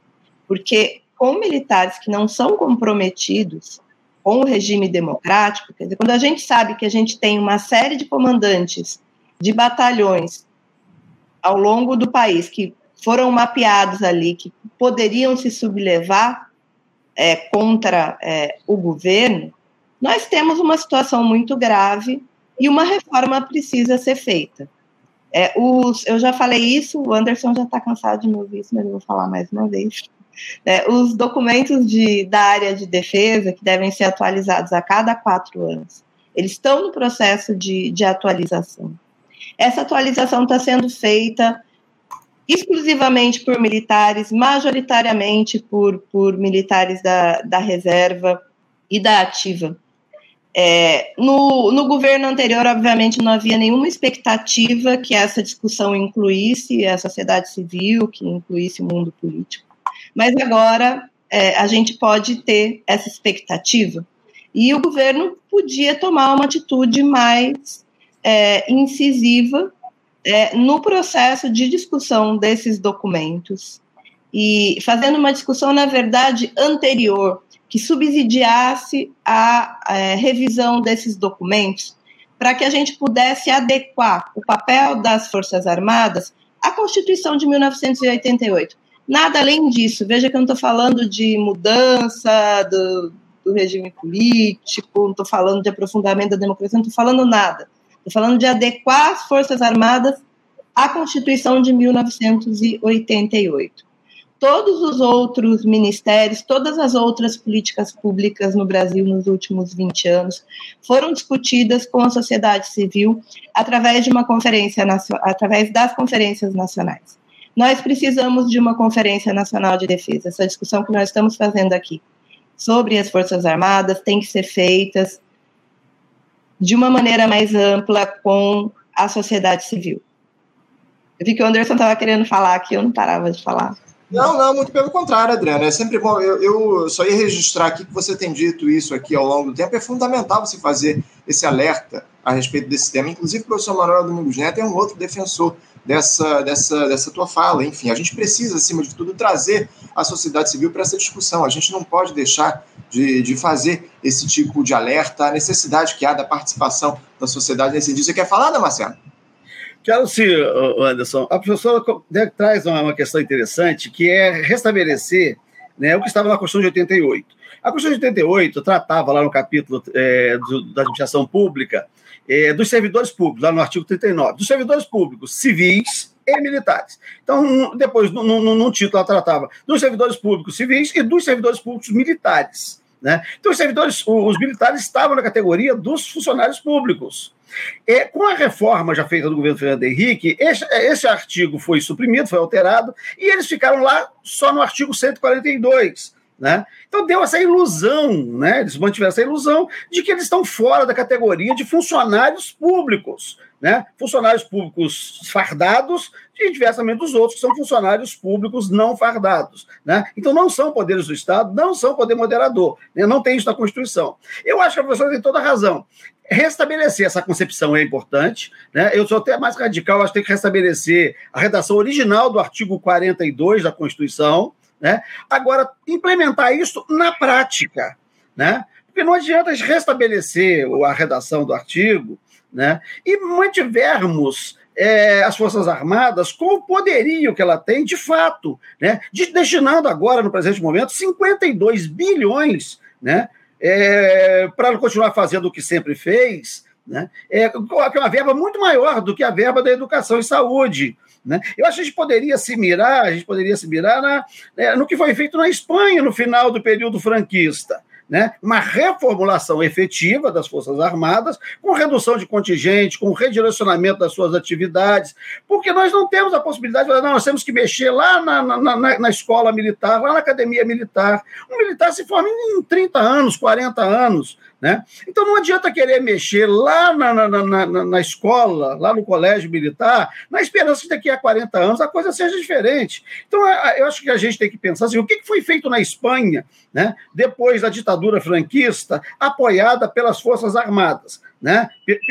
D: porque com militares que não são comprometidos com o regime democrático, quer dizer, quando a gente sabe que a gente tem uma série de comandantes de batalhões ao longo do país que foram mapeados ali, que poderiam se sublevar é, contra é, o governo, nós temos uma situação muito grave e uma reforma precisa ser feita. É, os, eu já falei isso, o Anderson já está cansado de me ouvir isso, mas eu vou falar mais uma vez. É, os documentos de, da área de defesa, que devem ser atualizados a cada quatro anos, eles estão no processo de, de atualização. Essa atualização está sendo feita exclusivamente por militares, majoritariamente por, por militares da, da reserva e da ativa. É, no, no governo anterior, obviamente, não havia nenhuma expectativa que essa discussão incluísse a sociedade civil, que incluísse o mundo político. Mas agora é, a gente pode ter essa expectativa. E o governo podia tomar uma atitude mais é, incisiva é, no processo de discussão desses documentos e fazendo uma discussão, na verdade, anterior, que subsidiasse a, é, revisão desses documentos, para que a gente pudesse adequar o papel das Forças Armadas à Constituição de 1988. Nada além disso. Veja que eu não estou falando de mudança do, do regime político, não estou falando de aprofundamento da democracia, não estou falando nada. Estou falando de adequar as Forças Armadas à Constituição de 1988 todos os outros ministérios, todas as outras políticas públicas no Brasil nos últimos 20 anos foram discutidas com a sociedade civil através de uma conferência através das conferências nacionais. Nós precisamos de uma conferência nacional de defesa. Essa discussão que nós estamos fazendo aqui sobre as Forças Armadas tem que ser feita de uma maneira mais ampla com a sociedade civil. Eu vi que o Anderson estava querendo falar aqui, eu não parava de falar.
A: Não, não, muito pelo contrário, Adriana. É sempre bom. Eu, eu, só ia registrar aqui que você tem dito isso aqui ao longo do tempo. É fundamental você fazer esse alerta a respeito desse tema. Inclusive, o professor Manuel Domingos Neto é um outro defensor dessa, dessa, dessa tua fala. Enfim, a gente precisa, acima de tudo, trazer a sociedade civil para essa discussão. A gente não pode deixar de, de fazer esse tipo de alerta, a necessidade que há da participação da sociedade nesse dia. Você quer falar, Damasceno?
B: Quero sim, Anderson. A professora traz uma questão interessante, que é restabelecer né, o que estava na Constituição de 88. A Constituição de 88 tratava lá no capítulo é, do, da administração pública é, dos servidores públicos, lá no artigo 39, dos servidores públicos civis e militares. Então, depois, num título, ela tratava dos servidores públicos civis e dos servidores públicos militares. Né? Então, os servidores, os militares estavam na categoria dos funcionários públicos. É, com a reforma já feita do governo Fernando Henrique, esse, esse, artigo foi suprimido, foi alterado, e eles ficaram lá só no artigo 142. Né? Então deu essa ilusão, né? eles mantiveram essa ilusão de que eles estão fora da categoria de funcionários públicos. Né? Funcionários públicos fardados e diversamente dos outros que são funcionários públicos não fardados. Né? Então não são poderes do Estado, não são poder moderador, né? não tem isso na Constituição. Eu acho que a professora tem toda a razão restabelecer essa concepção é importante. Né? Eu sou até mais radical, acho que tem que restabelecer a redação original do artigo 42 da Constituição. Né? Agora, implementar isso na prática. Né? Porque não adianta restabelecer a redação do artigo né? e mantivermos é, as Forças Armadas com o poderio que ela tem de fato, né? de, destinando agora, no presente momento, 52 bilhões né? é, para continuar fazendo o que sempre fez, né, é, que é uma verba muito maior do que a verba da educação e saúde. Né? Eu acho que a gente poderia se mirar, a gente poderia se mirar na, é, no que foi feito na Espanha no final do período franquista né, uma reformulação efetiva das Forças Armadas, com redução de contingente, com redirecionamento das suas atividades, porque nós não temos a possibilidade de falar, não, nós temos que mexer lá na, na, na, na escola militar, lá na academia militar. Um militar se forma em 30 anos, 40 anos. Né? Então não adianta querer mexer lá na, na, na, na, escola, lá no colégio militar, na esperança que daqui a 40 anos a coisa seja diferente. Então eu acho que a gente tem que pensar assim: o que foi feito na Espanha né, depois da ditadura franquista, apoiada pelas Forças Armadas, né,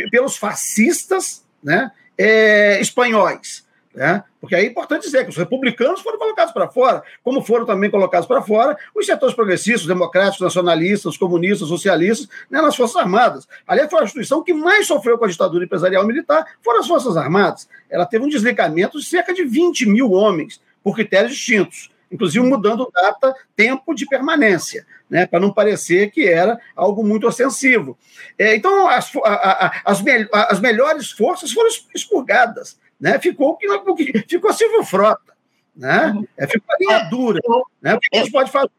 B: pelos fascistas né, é, espanhóis? Né? Porque é importante dizer que os republicanos foram colocados para fora, como foram também colocados para fora os setores progressistas, democráticos, nacionalistas, comunistas, socialistas, né, nas Forças Armadas. Aliás, foi a instituição que mais sofreu com a ditadura empresarial militar, foram as Forças Armadas. Ela teve um desligamento de cerca de 20 mil homens, por critérios distintos, inclusive mudando data, tempo de permanência. Né, para não parecer que era algo muito ostensivo. É, então, as, a, a, as, me, as melhores forças foram expurgadas né? Ficou o que ficou Silvio Frota, né? É, ficou a linha é, dura, né? O que a gente pode fazer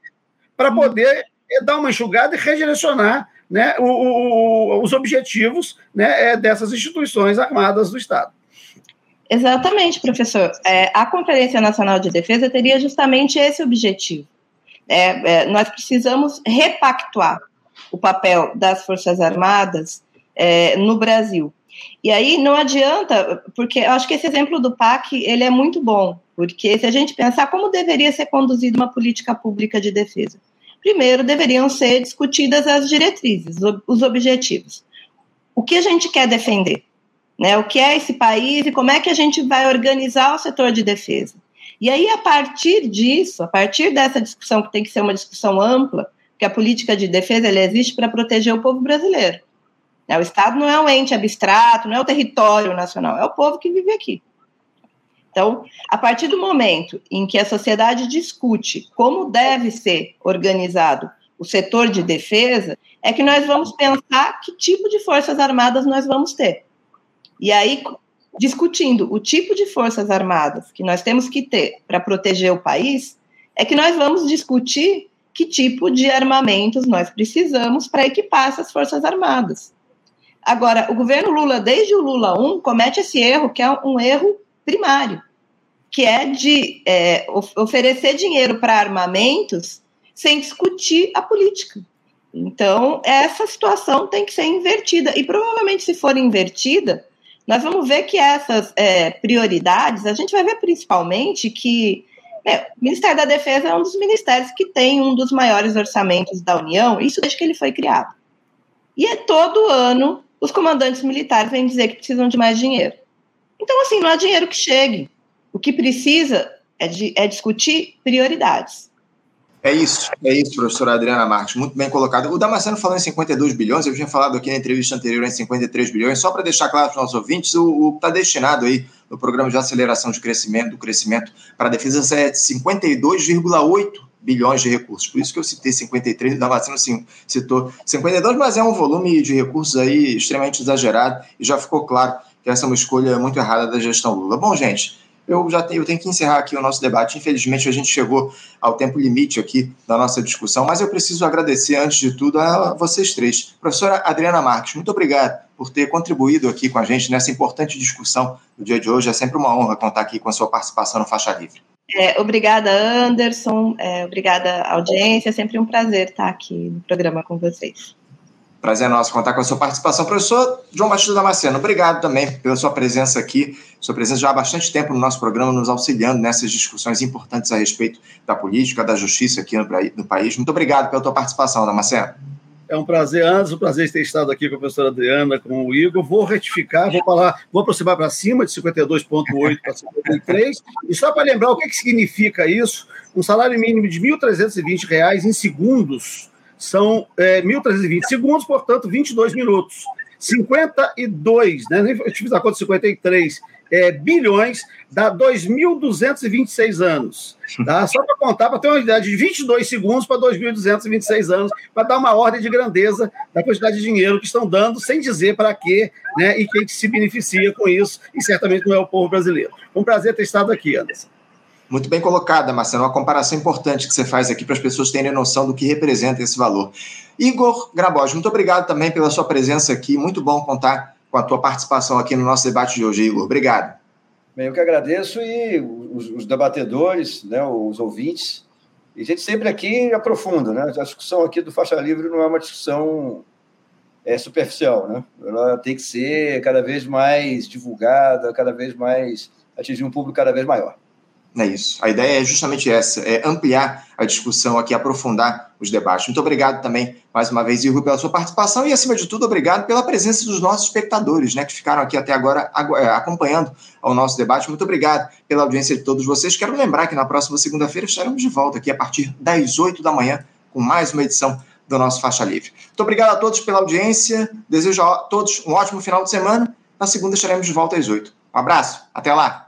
B: para poder é, dar uma enxugada e redirecionar né, o, o, os objetivos né, dessas instituições armadas do Estado.
D: Exatamente, professor. É, a Conferência Nacional de Defesa teria justamente esse objetivo. É, é, nós precisamos repactuar o papel das Forças Armadas é, no Brasil. E aí não adianta, porque eu acho que esse exemplo do PAC ele é muito bom, porque se a gente pensar como deveria ser conduzida uma política pública de defesa, primeiro deveriam ser discutidas as diretrizes, os objetivos. O que a gente quer defender? Né? O que é esse país e como é que a gente vai organizar o setor de defesa. E aí, a partir disso, a partir dessa discussão, que tem que ser uma discussão ampla, que a política de defesa ela existe para proteger o povo brasileiro. Né? O Estado não é um ente abstrato, não é o território nacional, é o povo que vive aqui. Então, a partir do momento em que a sociedade discute como deve ser organizado o setor de defesa, é que nós vamos pensar que tipo de forças armadas nós vamos ter. E aí, discutindo o tipo de forças armadas que nós temos que ter para proteger o país, é que nós vamos discutir que tipo de armamentos nós precisamos para equipar essas forças armadas. Agora, o governo Lula, desde o Lula 1, comete esse erro, que é um erro primário, que é de é, oferecer dinheiro para armamentos sem discutir a política. Então, essa situação tem que ser invertida. E provavelmente, se for invertida, nós vamos ver que essas é, prioridades, a gente vai ver principalmente que é, o Ministério da Defesa é um dos ministérios que tem um dos maiores orçamentos da União, isso desde que ele foi criado. E é todo ano os comandantes militares vêm dizer que precisam de mais dinheiro. Então, assim, não há dinheiro que chegue. O que precisa é, de, é discutir prioridades.
A: É isso, é isso, professora Adriana Marques, muito bem colocado. O Damasceno falou em 52 bilhões, eu tinha falado aqui na entrevista anterior em 53 bilhões, só para deixar claro para os nossos ouvintes, o está destinado aí no programa de aceleração de crescimento, do crescimento para a defesa é 52,8 bilhões de recursos. Por isso que eu citei 53, o Damasceno sim, citou 52, mas é um volume de recursos aí extremamente exagerado e já ficou claro que essa é uma escolha muito errada da gestão Lula. Bom, gente, eu já tenho, eu tenho que encerrar aqui o nosso debate. Infelizmente, a gente chegou ao tempo limite aqui da nossa discussão, mas eu preciso agradecer, antes de tudo, a vocês três. Professora Adriana Marques, muito obrigado por ter contribuído aqui com a gente nessa importante discussão do dia de hoje. É sempre uma honra contar aqui com a sua participação no Faixa Livre.
D: É, obrigada, Anderson. É, obrigada, audiência. É sempre um prazer estar aqui no programa com vocês.
A: Prazer nosso contar com a sua participação. Professor João Batista Damasceno, obrigado também pela sua presença aqui, sua presença já há bastante tempo no nosso programa, nos auxiliando nessas discussões importantes a respeito da política, da justiça aqui no, no país. Muito obrigado pela tua participação, Damasceno.
B: É um prazer, Anderson, um prazer ter estado aqui com a professora Adriana, com o Igor. Vou retificar, vou falar, vou aproximar para cima de 52,8 para 53. E só para lembrar o que, que significa isso, um salário mínimo de R$ 1.320 em segundos são é, 1.320 segundos, portanto, 22 minutos. 52, né? Eu fiz a conta 53 é, bilhões, dá 2.226 anos. Tá? Só para contar, para ter uma ideia de 22 segundos para 2.226 anos, para dar uma ordem de grandeza da quantidade de dinheiro que estão dando, sem dizer para quê né, e quem que se beneficia com isso, e certamente não é o povo brasileiro. Um prazer ter estado aqui, Anderson.
A: Muito bem colocada, Marcelo. Uma comparação importante que você faz aqui para as pessoas terem noção do que representa esse valor. Igor Grabos, muito obrigado também pela sua presença aqui. Muito bom contar com a tua participação aqui no nosso debate de hoje, Igor. Obrigado.
C: Eu que agradeço e os, os debatedores, né, os ouvintes. E a gente sempre aqui aprofunda, né? A discussão aqui do Faixa Livre não é uma discussão é, superficial, né? Ela tem que ser cada vez mais divulgada, cada vez mais atingir um público cada vez maior.
A: É isso. A ideia é justamente essa, é ampliar a discussão aqui, aprofundar os debates. Muito obrigado também, mais uma vez, Igor, pela sua participação e, acima de tudo, obrigado pela presença dos nossos espectadores, né, que ficaram aqui até agora é, acompanhando o nosso debate. Muito obrigado pela audiência de todos vocês. Quero lembrar que na próxima segunda-feira estaremos de volta aqui a partir das 8 da manhã com mais uma edição do nosso Faixa Livre. Muito obrigado a todos pela audiência. Desejo a todos um ótimo final de semana. Na segunda estaremos de volta às 8. Um abraço. Até lá.